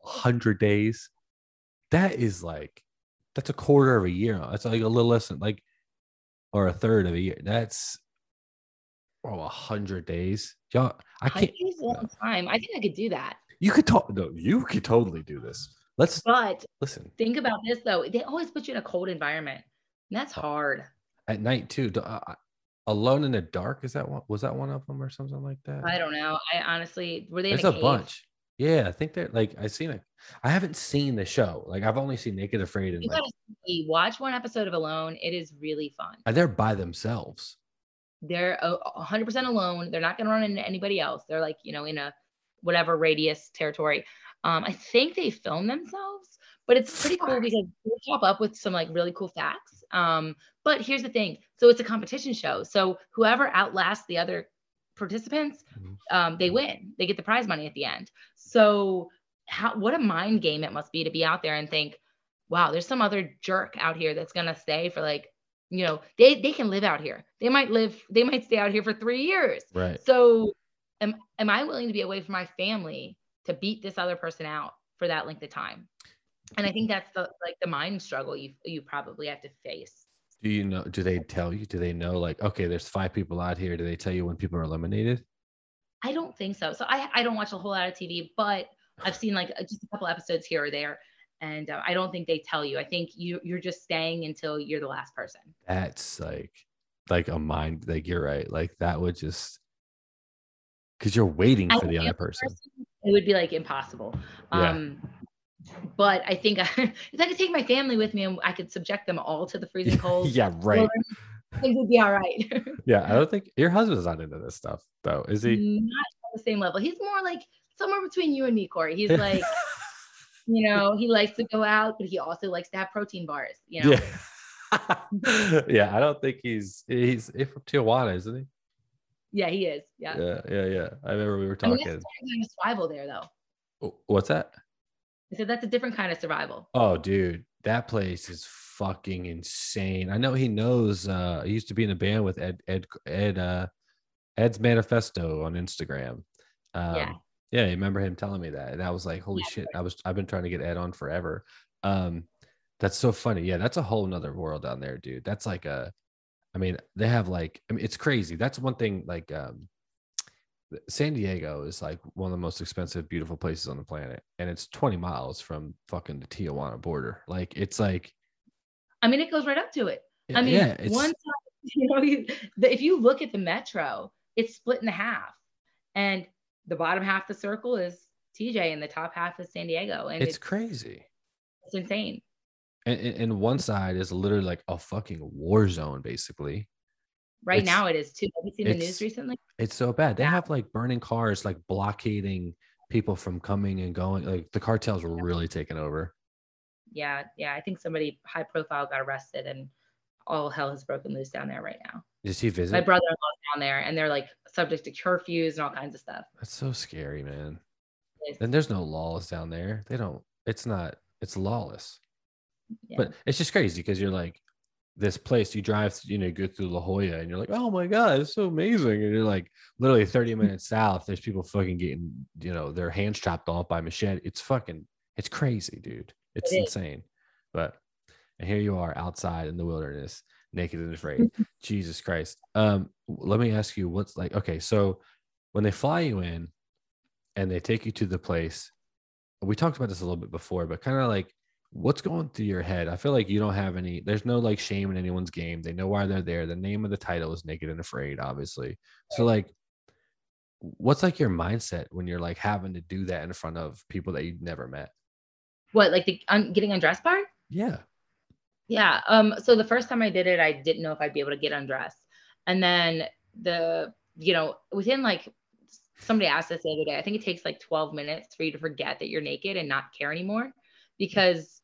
100 days? That is like, that's a quarter of a year. That's like a little less than like, or a third of a year. That's, oh, 100 days. Y'all, I can't. a long time. I think I could do that. You could talk, no, you could totally do this. Let's, but listen. Think about this though. They always put you in a cold environment. And that's hard. At night too. Uh, Alone in the Dark is that one? Was that one of them or something like that? I don't know. I honestly were they? There's a, a bunch. Yeah, I think they're like I've seen it. I haven't seen the show. Like I've only seen Naked Afraid. And you like, gotta watch one episode of Alone. It is really fun. And they're by themselves. They're hundred percent alone. They're not gonna run into anybody else. They're like you know in a whatever radius territory. Um, I think they film themselves, but it's pretty cool because they pop up with some like really cool facts. Um, but here's the thing so it's a competition show. So whoever outlasts the other participants, mm-hmm. um, they win. They get the prize money at the end. So how what a mind game it must be to be out there and think, wow, there's some other jerk out here that's gonna stay for like, you know, they they can live out here. They might live, they might stay out here for three years. Right. So am am I willing to be away from my family to beat this other person out for that length of time? And I think that's the like the mind struggle you you probably have to face. Do you know? Do they tell you? Do they know? Like, okay, there's five people out here. Do they tell you when people are eliminated? I don't think so. So I I don't watch a whole lot of TV, but I've seen like just a couple episodes here or there, and uh, I don't think they tell you. I think you you're just staying until you're the last person. That's like like a mind. Like you're right. Like that would just because you're waiting for the other person. person. It would be like impossible. Yeah. Um, but I think I, if I could take my family with me and I could subject them all to the freezing cold. yeah, right. Things would be all right. yeah, I don't think your husband's not into this stuff though, is he? Not on the same level. He's more like somewhere between you and me, Corey. He's like, you know, he likes to go out, but he also likes to have protein bars. You know. Yeah. yeah, I don't think he's he's, from Tijuana, isn't he? Yeah, he is. Yeah. Yeah, yeah, yeah. I remember we were talking. I mean, survival there though. What's that? I said that's a different kind of survival. Oh, dude, that place is fucking insane. I know he knows. Uh, he used to be in a band with Ed, Ed, Ed, uh, Ed's Manifesto on Instagram. Um, yeah, yeah, I remember him telling me that, and I was like, "Holy yeah. shit!" I was, I've been trying to get Ed on forever. Um, that's so funny. Yeah, that's a whole nother world down there, dude. That's like a, I mean, they have like, I mean, it's crazy. That's one thing. Like, um, San Diego is like one of the most expensive, beautiful places on the planet, and it's 20 miles from fucking the Tijuana border. Like it's like, I mean, it goes right up to it. I mean, yeah, one time, you know, you, the, if you look at the metro, it's split in half, and the bottom half of the circle is TJ, and the top half is San Diego, and it's, it's crazy. It's insane. And, and one side is literally like a fucking war zone, basically. Right it's, now, it is too. Have you seen the news recently? It's so bad. They yeah. have like burning cars, like blockading people from coming and going. Like the cartels were really taking over. Yeah, yeah. I think somebody high profile got arrested, and all hell has broken loose down there right now. Did he visit? My brother-in-law's down there, and they're like subject to curfews and all kinds of stuff. That's so scary, man. And there's no laws down there. They don't. It's not. It's lawless. Yeah. But it's just crazy because you're like, this place you drive you know go through la jolla and you're like oh my god it's so amazing. And you're like literally 30 minutes south there's people fucking getting you know their hands chopped off by machete. It's fucking it's crazy dude. It's it insane. But and here you are outside in the wilderness naked and afraid. Jesus christ. Um let me ask you what's like okay so when they fly you in and they take you to the place we talked about this a little bit before but kind of like what's going through your head? I feel like you don't have any, there's no like shame in anyone's game. They know why they're there. The name of the title is Naked and Afraid, obviously. So, like, what's like your mindset when you're like having to do that in front of people that you've never met? What, like the getting undressed part? Yeah. Yeah. Um, so the first time I did it, I didn't know if I'd be able to get undressed. And then the, you know, within like somebody asked us the other day, I think it takes like 12 minutes for you to forget that you're naked and not care anymore because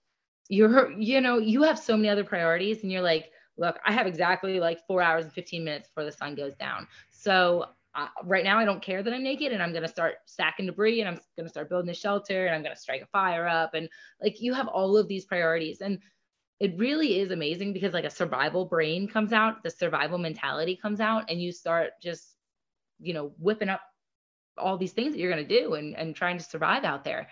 you're you know you have so many other priorities and you're like look i have exactly like four hours and 15 minutes before the sun goes down. So uh, right now i don't care that i'm naked and i'm going to start stacking debris and i'm going to start building a shelter and i'm going to strike a fire up. And like you have all of these priorities. And it really is amazing because like a survival brain comes out the survival mentality comes out and you start just you know whipping up all these things that you're going to do and, and trying to survive out there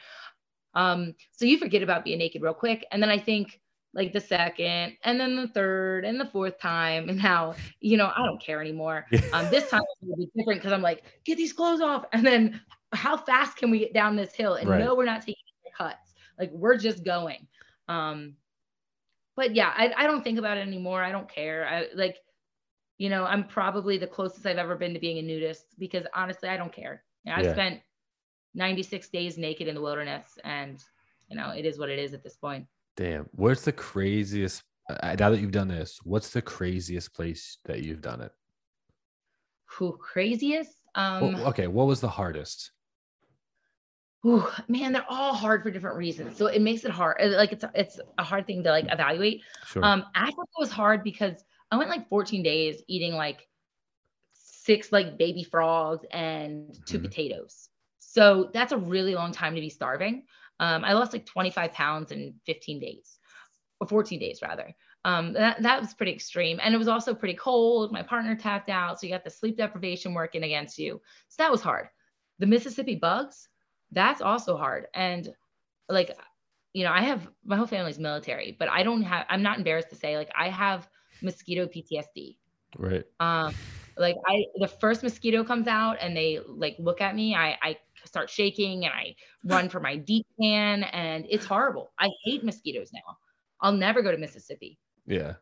um, so you forget about being naked real quick. And then I think like the second and then the third and the fourth time. And now, you know, I don't care anymore. Um, this time will be different because I'm like, get these clothes off. And then how fast can we get down this hill? And right. no, we're not taking cuts. Like we're just going. Um, but yeah, I, I don't think about it anymore. I don't care. I like, you know, I'm probably the closest I've ever been to being a nudist because honestly, I don't care. I've yeah. spent 96 days naked in the wilderness and you know it is what it is at this point damn where's the craziest uh, now that you've done this what's the craziest place that you've done it who craziest um well, okay what was the hardest Ooh, man, they're all hard for different reasons. So it makes it hard. Uh, like it's it's a hard thing to like evaluate. Sure. Um, Africa was hard because I went like 14 days eating like six like baby frogs and 2 mm-hmm. potatoes. So that's a really long time to be starving. Um, I lost like 25 pounds in 15 days or 14 days rather. Um, that, that was pretty extreme. And it was also pretty cold. My partner tapped out. So you got the sleep deprivation working against you. So that was hard. The Mississippi bugs, that's also hard. And like, you know, I have my whole family's military, but I don't have, I'm not embarrassed to say, like, I have mosquito PTSD. Right. Um, like I, the first mosquito comes out and they like look at me, I, I start shaking and I run for my deep pan and it's horrible. I hate mosquitoes now. I'll never go to Mississippi. Yeah.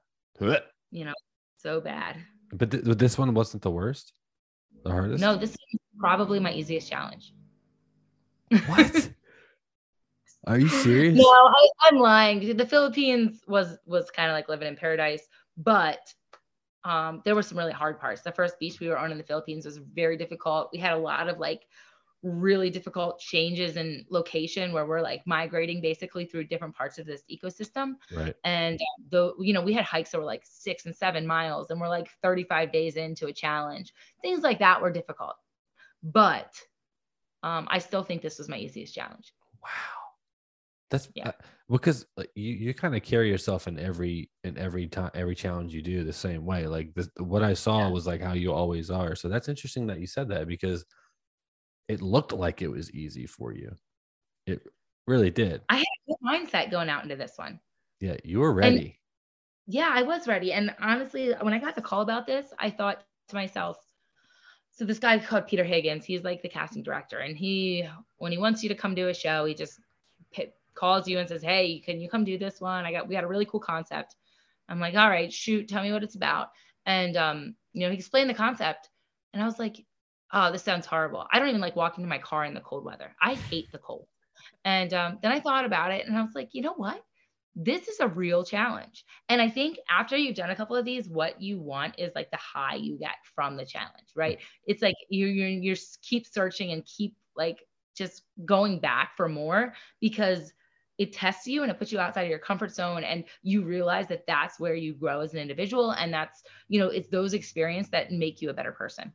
You know, so bad. But th- this one wasn't the worst? The hardest? No, this is probably my easiest challenge. What? Are you serious? No, I, I'm lying. The Philippines was was kind of like living in paradise, but um, there were some really hard parts. The first beach we were on in the Philippines was very difficult. We had a lot of like really difficult changes in location where we're like migrating basically through different parts of this ecosystem. Right. And the you know we had hikes that were like six and seven miles, and we're like 35 days into a challenge. Things like that were difficult, but um, I still think this was my easiest challenge. Wow. That's yeah. Uh, because like, you you kind of carry yourself in every in every time every challenge you do the same way. Like this, what I saw yeah. was like how you always are. So that's interesting that you said that because it looked like it was easy for you. It really did. I had a good mindset going out into this one. Yeah, you were ready. And, yeah, I was ready. And honestly, when I got the call about this, I thought to myself, so this guy called Peter Higgins, he's like the casting director. And he, when he wants you to come do a show, he just p- calls you and says, Hey, can you come do this one? I got, we got a really cool concept. I'm like, all right, shoot, tell me what it's about. And, um, you know, he explained the concept. And I was like, oh, this sounds horrible. I don't even like walking to my car in the cold weather. I hate the cold. And um, then I thought about it and I was like, you know what? This is a real challenge. And I think after you've done a couple of these, what you want is like the high you get from the challenge, right? It's like you you you keep searching and keep like just going back for more because it tests you and it puts you outside of your comfort zone and you realize that that's where you grow as an individual and that's you know it's those experiences that make you a better person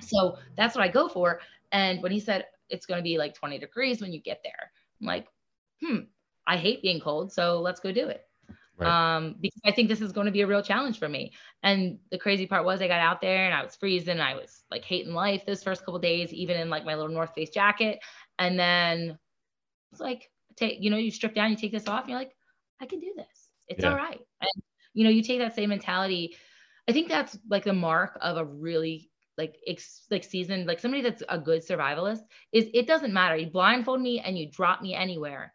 so that's what I go for. And when he said it's going to be like 20 degrees when you get there, I'm like, hmm, I hate being cold. So let's go do it. Right. Um, because I think this is going to be a real challenge for me. And the crazy part was I got out there and I was freezing. I was like hating life those first couple days, even in like my little North Face jacket. And then it's like, take, you know, you strip down, you take this off, and you're like, I can do this. It's yeah. all right. And you know, you take that same mentality. I think that's like the mark of a really like ex, like seasoned like somebody that's a good survivalist is it doesn't matter. You blindfold me and you drop me anywhere.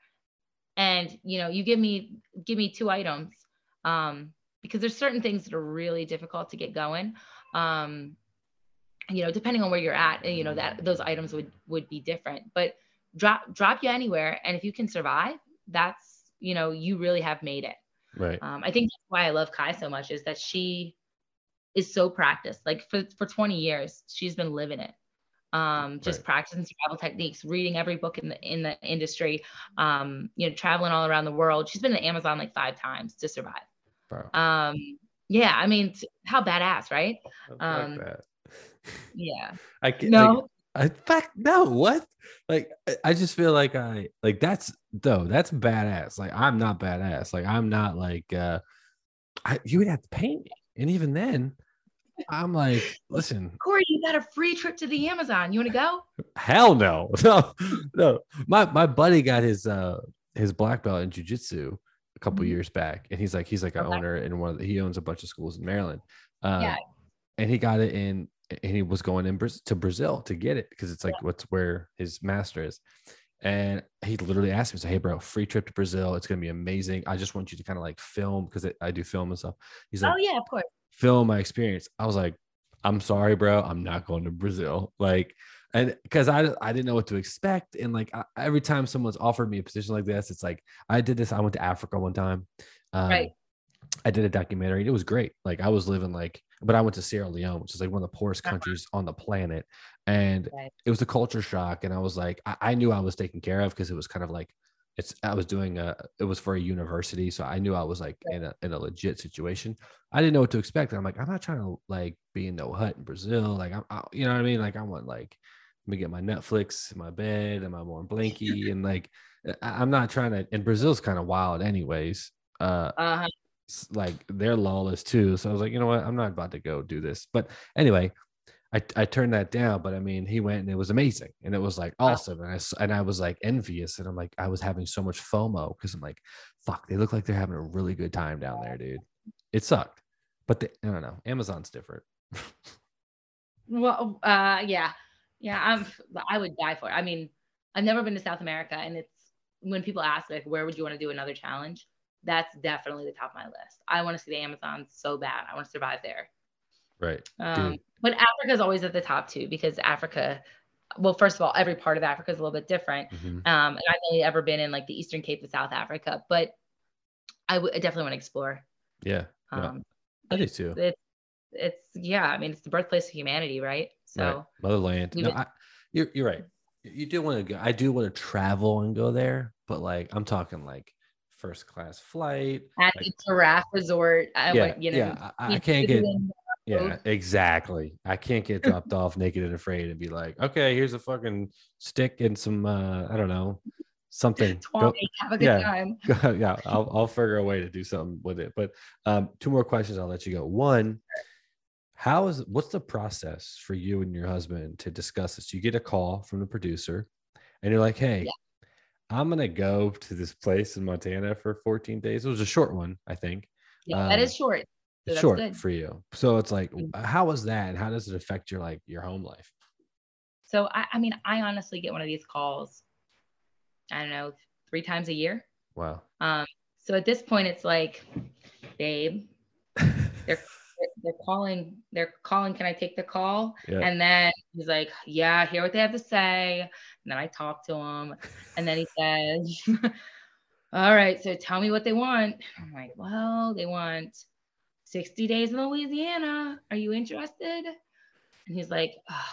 And you know you give me give me two items um because there's certain things that are really difficult to get going. Um you know depending on where you're at you know that those items would would be different. But drop drop you anywhere and if you can survive that's you know you really have made it. Right. Um, i think that's why i love kai so much is that she is so practiced. Like for, for 20 years, she's been living it. um, just right. practicing survival techniques, reading every book in the in the industry, um, you know, traveling all around the world. She's been to Amazon like five times to survive. Bro. Um, yeah, I mean, how badass, right? Um, yeah. I can no. Like, I fact no what like I just feel like I like that's though that's badass like I'm not badass like I'm not like uh I, you would have to pay me and even then I'm like, listen, Corey, you got a free trip to the Amazon. You want to go? Hell no, no, no. My my buddy got his uh his black belt in jujitsu a couple mm-hmm. years back, and he's like he's like an okay. owner in one of the, he owns a bunch of schools in Maryland. Um, yeah, and he got it in, and he was going in to Brazil to get it because it's like yeah. what's where his master is. And he literally asked me, "Say, hey, bro, free trip to Brazil. It's gonna be amazing. I just want you to kind of like film because I do film and stuff." He's like, "Oh yeah, of course." film my experience. I was like, I'm sorry, bro. I'm not going to Brazil. Like, and because I I didn't know what to expect, and like I, every time someone's offered me a position like this, it's like I did this. I went to Africa one time. Um, right. I did a documentary. It was great. Like I was living like, but I went to Sierra Leone, which is like one of the poorest uh-huh. countries on the planet, and right. it was a culture shock. And I was like, I, I knew I was taken care of because it was kind of like it's I was doing a it was for a university, so I knew I was like in a in a legit situation. I didn't know what to expect. I'm like, I'm not trying to like be in no hut in Brazil. Like I'm, I, you know what I mean? Like I want like let me get my Netflix in my bed and my warm blankie and like I, am not trying to. And Brazil's kind of wild, anyways. Uh, uh-huh. Like they're lawless too. So I was like, you know what? I'm not about to go do this. But anyway, I, I turned that down, but I mean, he went and it was amazing and it was like awesome. And I, and I was like envious and I'm like, I was having so much FOMO because I'm like, fuck, they look like they're having a really good time down there, dude. It sucked, but the, I don't know. Amazon's different. well, uh, yeah, yeah, I'm, I would die for it. I mean, I've never been to South America and it's when people ask like, where would you want to do another challenge? That's definitely the top of my list. I want to see the Amazon so bad. I want to survive there. Right. Um, but Africa is always at the top too because Africa, well, first of all, every part of Africa is a little bit different. Mm-hmm. Um, and I've only ever been in like the Eastern Cape of South Africa, but I, w- I definitely want to explore. Yeah. Um, I do too. It's, it's, yeah, I mean, it's the birthplace of humanity, right? So, right. motherland. No, I, you're, you're right. You do want to go. I do want to travel and go there, but like, I'm talking like first class flight at like, a giraffe resort. I yeah, you know, yeah, I, I can't get yeah, exactly. I can't get dropped off naked and afraid and be like, okay, here's a fucking stick and some uh I don't know, something. Go, have a good yeah, time. yeah, I'll I'll figure a way to do something with it. But um two more questions, I'll let you go. One, how is what's the process for you and your husband to discuss this? You get a call from the producer and you're like, hey, yeah. I'm gonna go to this place in Montana for 14 days. It was a short one, I think. Yeah, um, that is short. So short good. for you. So it's like, mm-hmm. how was that, and how does it affect your like your home life? So I, I mean, I honestly get one of these calls. I don't know, three times a year. Wow. Um. So at this point, it's like, babe, they're they're calling. They're calling. Can I take the call? Yeah. And then he's like, Yeah, hear what they have to say. And then I talk to him, and then he says. All right, so tell me what they want. I'm like, well, they want 60 days in Louisiana. Are you interested? And he's like, oh,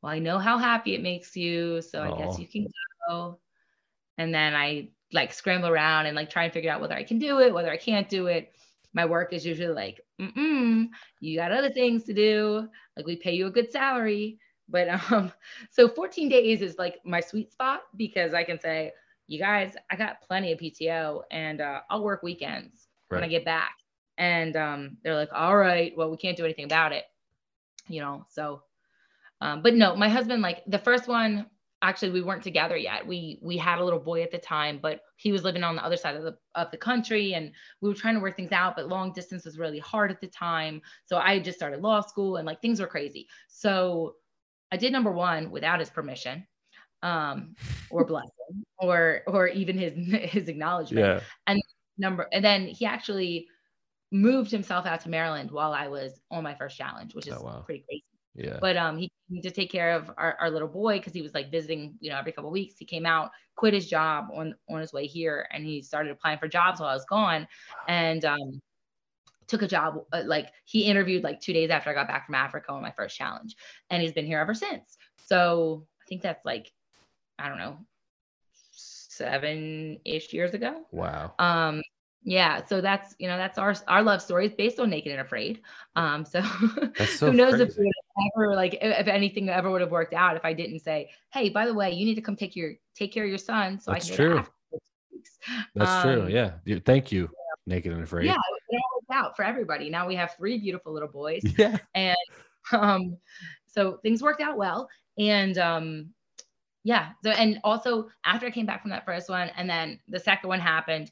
well, I know how happy it makes you. So I guess you can go. And then I like scramble around and like try and figure out whether I can do it, whether I can't do it. My work is usually like, mm you got other things to do. Like we pay you a good salary. But um, so 14 days is like my sweet spot because I can say, you guys, I got plenty of PTO and uh, I'll work weekends right. when I get back and um, they're like all right well we can't do anything about it you know so um, but no my husband like the first one actually we weren't together yet we we had a little boy at the time but he was living on the other side of the of the country and we were trying to work things out but long distance was really hard at the time so i just started law school and like things were crazy so i did number one without his permission um or blessing or or even his his acknowledgement yeah. and number and then he actually moved himself out to Maryland while I was on my first challenge, which is oh, wow. pretty crazy. Yeah. But um, he came to take care of our, our little boy because he was like visiting, you know, every couple weeks. He came out, quit his job on on his way here, and he started applying for jobs while I was gone. And um, took a job uh, like he interviewed like two days after I got back from Africa on my first challenge, and he's been here ever since. So I think that's like I don't know seven ish years ago. Wow. Um, yeah, so that's you know that's our our love story is based on Naked and Afraid. Um, so, so who knows crazy. if ever like if anything ever would have worked out if I didn't say, hey, by the way, you need to come take your take care of your son so that's I can true. That's um, true. Yeah. Thank you, yeah. Naked and Afraid. Yeah, it worked out for everybody. Now we have three beautiful little boys. Yeah. And um, so things worked out well. And um, yeah. So and also after I came back from that first one, and then the second one happened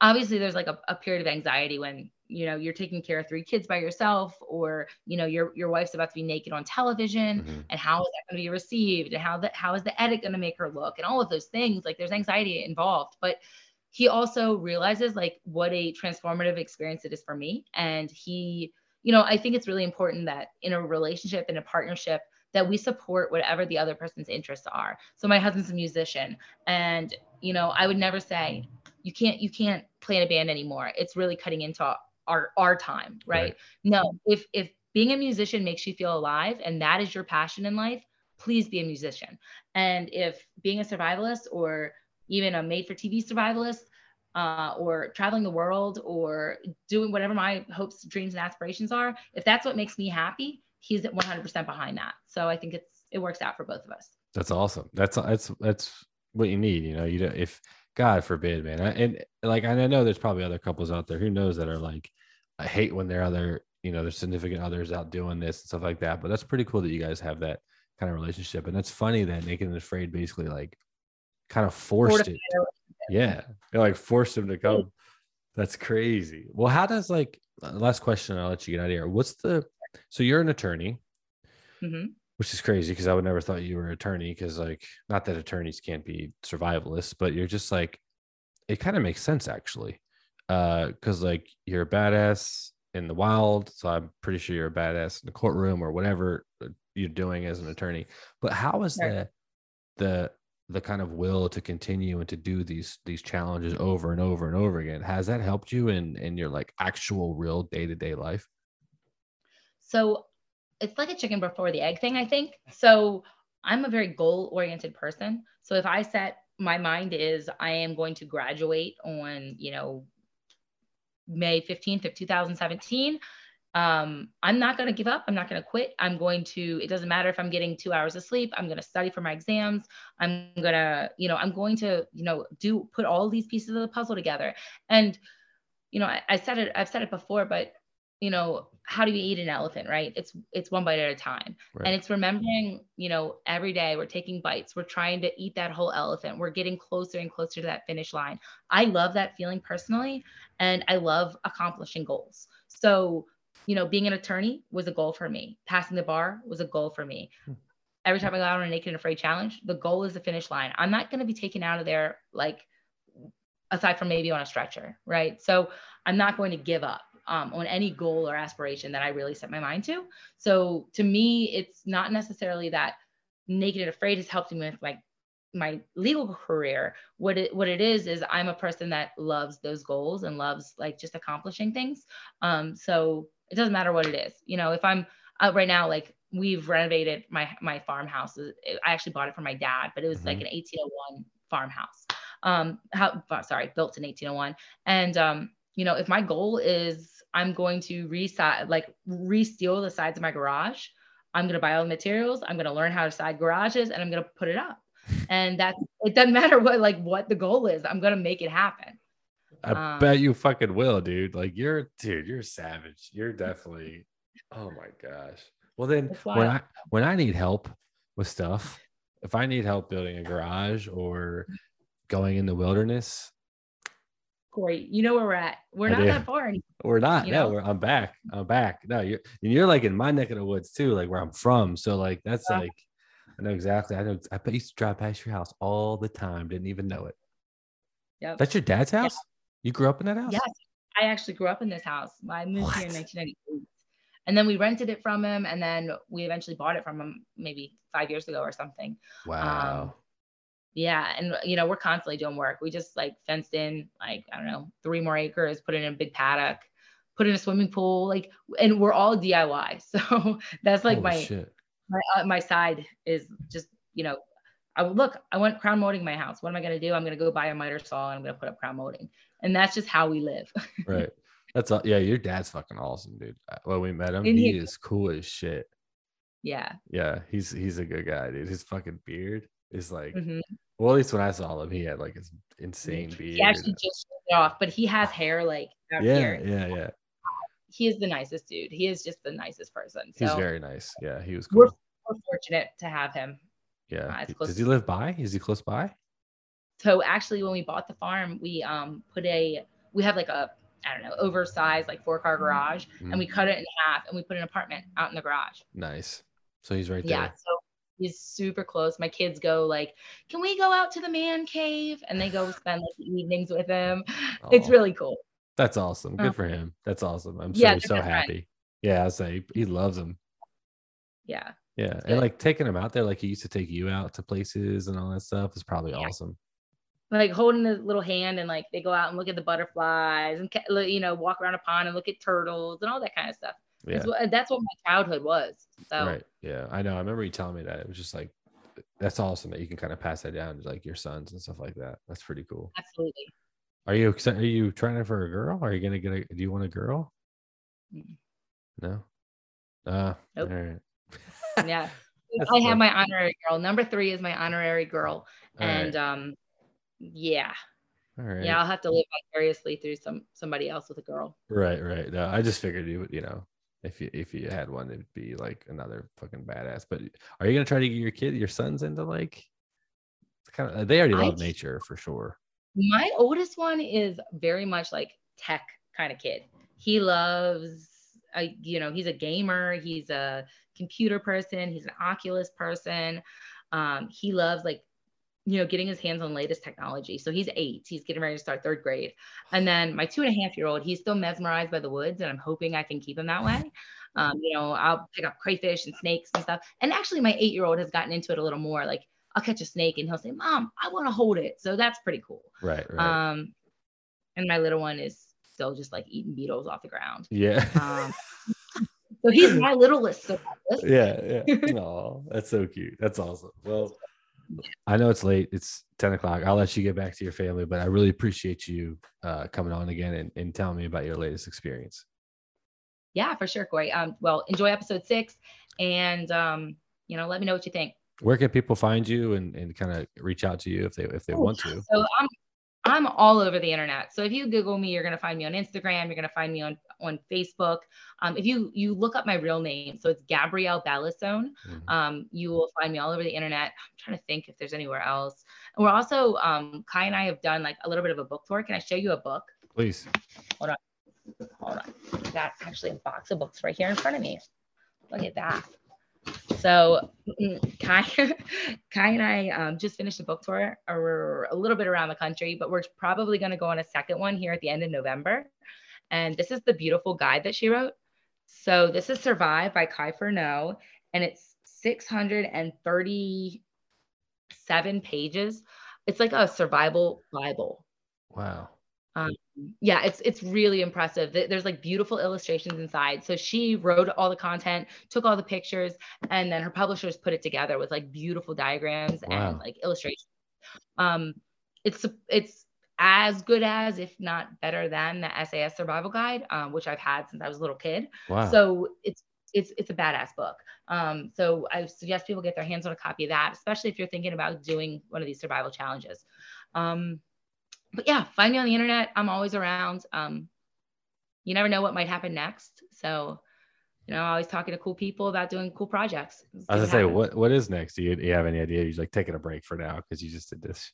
obviously there's like a, a period of anxiety when you know you're taking care of three kids by yourself or you know your your wife's about to be naked on television mm-hmm. and how is that going to be received and how that how is the edit going to make her look and all of those things like there's anxiety involved. But he also realizes like what a transformative experience it is for me. And he you know i think it's really important that in a relationship in a partnership that we support whatever the other person's interests are. So my husband's a musician and you know i would never say you can't you can't play in a band anymore. It's really cutting into our our time right, right. no if if being a musician makes you feel alive and that is your passion in life please be a musician. And if being a survivalist or even a made for tv survivalist uh, or traveling the world or doing whatever my hopes dreams and aspirations are if that's what makes me happy he's 100% behind that. So i think it's it works out for both of us. That's awesome. That's that's that's what you need you know you know if God forbid, man. I, and like, I know there's probably other couples out there who knows that are like, I hate when their other, you know, their significant others out doing this and stuff like that. But that's pretty cool that you guys have that kind of relationship. And that's funny that Naked and Afraid basically like kind of forced it. Yeah. They like forced him to come. That's crazy. Well, how does like, uh, last question, I'll let you get out of here. What's the, so you're an attorney. Mm-hmm which is crazy because I would never thought you were an attorney because like not that attorneys can't be survivalists, but you're just like it kind of makes sense actually. Uh because like you're a badass in the wild, so I'm pretty sure you're a badass in the courtroom or whatever uh, you're doing as an attorney. But how is right. the the the kind of will to continue and to do these these challenges over and over and over again has that helped you in in your like actual real day-to-day life so it's like a chicken before the egg thing, I think. So I'm a very goal oriented person. So if I set my mind is I am going to graduate on, you know, May 15th of 2017. Um, I'm not going to give up. I'm not going to quit. I'm going to, it doesn't matter if I'm getting two hours of sleep. I'm going to study for my exams. I'm going to, you know, I'm going to, you know, do, put all these pieces of the puzzle together. And, you know, I, I said it, I've said it before, but you know how do you eat an elephant right? It's it's one bite at a time. Right. and it's remembering you know every day we're taking bites we're trying to eat that whole elephant we're getting closer and closer to that finish line. I love that feeling personally and i love accomplishing goals. So you know being an attorney was a goal for me. Passing the bar was a goal for me. Hmm. every time i go out on a naked and afraid challenge the goal is the finish line. I'm not going to be taken out of there like aside from maybe on a stretcher right? So i'm not going to give up um, on any goal or aspiration that I really set my mind to. So to me, it's not necessarily that naked and afraid has helped me with like my legal career. What it what it is is I'm a person that loves those goals and loves like just accomplishing things. Um, so it doesn't matter what it is. You know, if I'm uh, right now like we've renovated my my farmhouse. I actually bought it from my dad, but it was mm-hmm. like an 1801 farmhouse. Um, how sorry, built in 1801. And um, you know, if my goal is I'm going to reside, like re-steel the sides of my garage. I'm going to buy all the materials. I'm going to learn how to side garages and I'm going to put it up. And that it doesn't matter what, like what the goal is. I'm going to make it happen. I um, bet you fucking will, dude. Like you're, dude, you're savage. You're definitely, oh my gosh. Well, then when I, when I need help with stuff, if I need help building a garage or going in the wilderness, Corey. You know where we're at. We're not that far anymore. We're not. No, I'm back. I'm back. No, you're and you're like in my neck of the woods too, like where I'm from. So like that's yeah. like I know exactly. I know I used to drive past your house all the time. Didn't even know it. Yeah. That's your dad's house? Yeah. You grew up in that house? Yes. I actually grew up in this house. I moved what? here in 1998. And then we rented it from him and then we eventually bought it from him maybe five years ago or something. Wow. Um, yeah and you know we're constantly doing work we just like fenced in like i don't know three more acres put in a big paddock put in a swimming pool, like, and we're all DIY. So that's like Holy my, shit. my, uh, my side is just, you know, I would look, I want crown molding my house. What am I going to do? I'm going to go buy a miter saw and I'm going to put up crown molding. And that's just how we live. Right. That's all. Yeah, your dad's fucking awesome, dude. Uh, When we met him, he he? is cool as shit. yeah. Yeah, he's he's a good guy, dude. His fucking beard is like, Mhm. well, at least when I saw him, he had like his insane beard. He actually just shaved off, but he has hair like out yeah, here. yeah, yeah. He is the nicest dude. He is just the nicest person. So He's very nice. Yeah, he was we're, we're fortunate to have him. Yeah. uh, close Does he live by? Is he close by? So actually, when we bought the farm, we um put a we have like a I don't know oversized like four car garage, Mm, and we cut it in half and we put an apartment out in the garage. nice. So he's right Yeah, there. so he's super close. My kids go like, "Can we go out to the man cave?" And they go spend like evenings with him. It's really cool. That's awesome. Good for uh-huh. him. That's awesome. I'm yeah, he's so happy. Yeah, I say he loves him. Yeah, Yeah, and like taking him out there, like he used to take you out to places and all that stuff, is probably Yeah. awesome. like holding his little hand and like they go out and look at the butterflies and you know walk around a pond and look at turtles and all that kind of stuff. Yeah, that's what my childhood was. So right. Yeah, I know. I remember you telling me that. It was just like, that's awesome that you can kind of pass that down to like your sons and stuff like that. That's pretty cool. absolutely. Are you are you trying for a girl? Are you gonna get a? Do you want a girl? Mm. No. Uh, Nope. all right. Yeah. That's I have my honorary girl. Number three is my honorary girl. All right. and um yeah. All right. Yeah, I'll have to live vicariously through some somebody else with a girl. Right, right. No, I just figured you would, you know, if you if you had one, it'd be like another fucking badass. But are you gonna try to get your kid, your sons into like kind of? They already I love t- nature for sure. My oldest one is very much like tech kind of kid. He loves uh, you know, he's a gamer, he's a computer person, he's an Oculus person. Um, he loves like you know, getting his hands on latest technology. So he's eight. He's getting ready to start third grade. And then my two and a half year old, he's still mesmerized by the woods, and I'm hoping I can keep him that way. Um, you know, I'll pick up crayfish and snakes and stuff. And actually, my eight year old has gotten into it a little more. Like I'll catch a snake and he'll say, "Mom, I want to hold it." So that's pretty cool. Right, right. Um, and my little one is still just like eating beetles off the ground. yeah. Um, so he's my littlest. So yeah, yeah. No, that's so cute. That's awesome. Well, I know it's late. It's 10 o'clock. I'll let you get back to your family, but I really appreciate you uh, coming on again and, and telling me about your latest experience. yeah, for sure, Corey. Um, well, enjoy episode six, and um, you know, let me know what you think. Where can people find you and, and kind of reach out to you if they if they Oh, want to? So I'm I'm all over the internet. So if you Google me, you're gonna find me on Instagram. You're gonna find me on on Facebook. Um, if you you look up my real name, so it's Gabrielle Balassone. Mhm. Um, you will find me all over the internet. I'm trying to think if there's anywhere else. And we're also um, Kai and I have done like a little bit of a book tour. Can I show you a book? Please. Hold on. Hold on. I got actually a box of books right here in front of me. Look at that. So Kai, Kai and I um, just finished a book tour or a little bit around the country, but we're probably going to go on a second one here at the end of November. And this is the beautiful guide that she wrote. So this is Survive by Kai Furneaux, and it's 637 pages. It's like a survival Bible Wow. yeah it's it's really impressive there's like beautiful illustrations inside so she wrote all the content took all the pictures and then her publishers put it together with like beautiful diagrams Wow. and like illustrations um it's it's as good as if not better than the sas survival guide um, which i've had since i was a little kid Wow. so it's it's it's a badass book. Um, so I suggest people get their hands on a copy of that, especially if you're thinking about doing one of these survival challenges. Um, but yeah, find me on the internet. I'm always around. Um, you never know what might happen next. So, you know, always talking to cool people about doing cool projects. I was gonna say, happens. what what is next? Do you, do you have any idea? You're like taking a break for now because you just did this.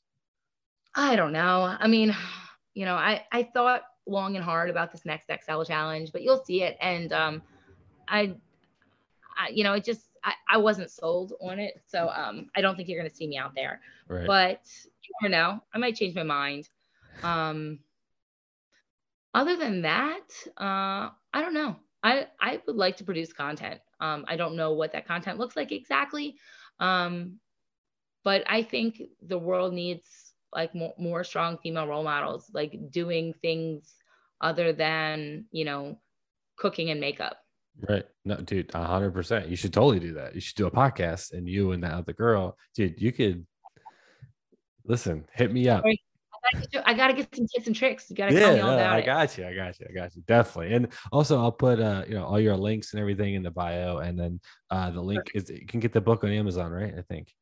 I don't know. I mean, you know, I I thought long and hard about this next XL challenge, but you'll see it. And um, I, I you know, it just I, I wasn't sold on it, so um, I don't think you're gonna see me out there. Right. But you never know. I might change my mind. Um, other than that, uh, I don't know. I I would like to produce content. Um, I don't know what that content looks like exactly. Um, but I think the world needs like more, more strong female role models, like doing things other than, you know, cooking and makeup. Right. No, dude, hundred percent. You should totally do that. You should do a podcast and you and that other girl, dude, you could listen, hit me up. I gotta get some tips and tricks. You gotta yeah, tell me all about I got you. I got you. I got you. Definitely. And also I'll put uh, you know, all your links and everything in the bio. And then uh the link is you can get the book on Amazon, right? I think.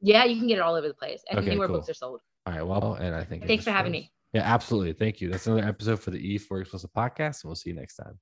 Yeah, you can get it all over the place. And okay, anywhere cool. books are sold. All right. Well, and I think thanks for having me. Yeah, absolutely. Thank you. That's another episode for the E4 Explicit podcast. And we'll see you next time.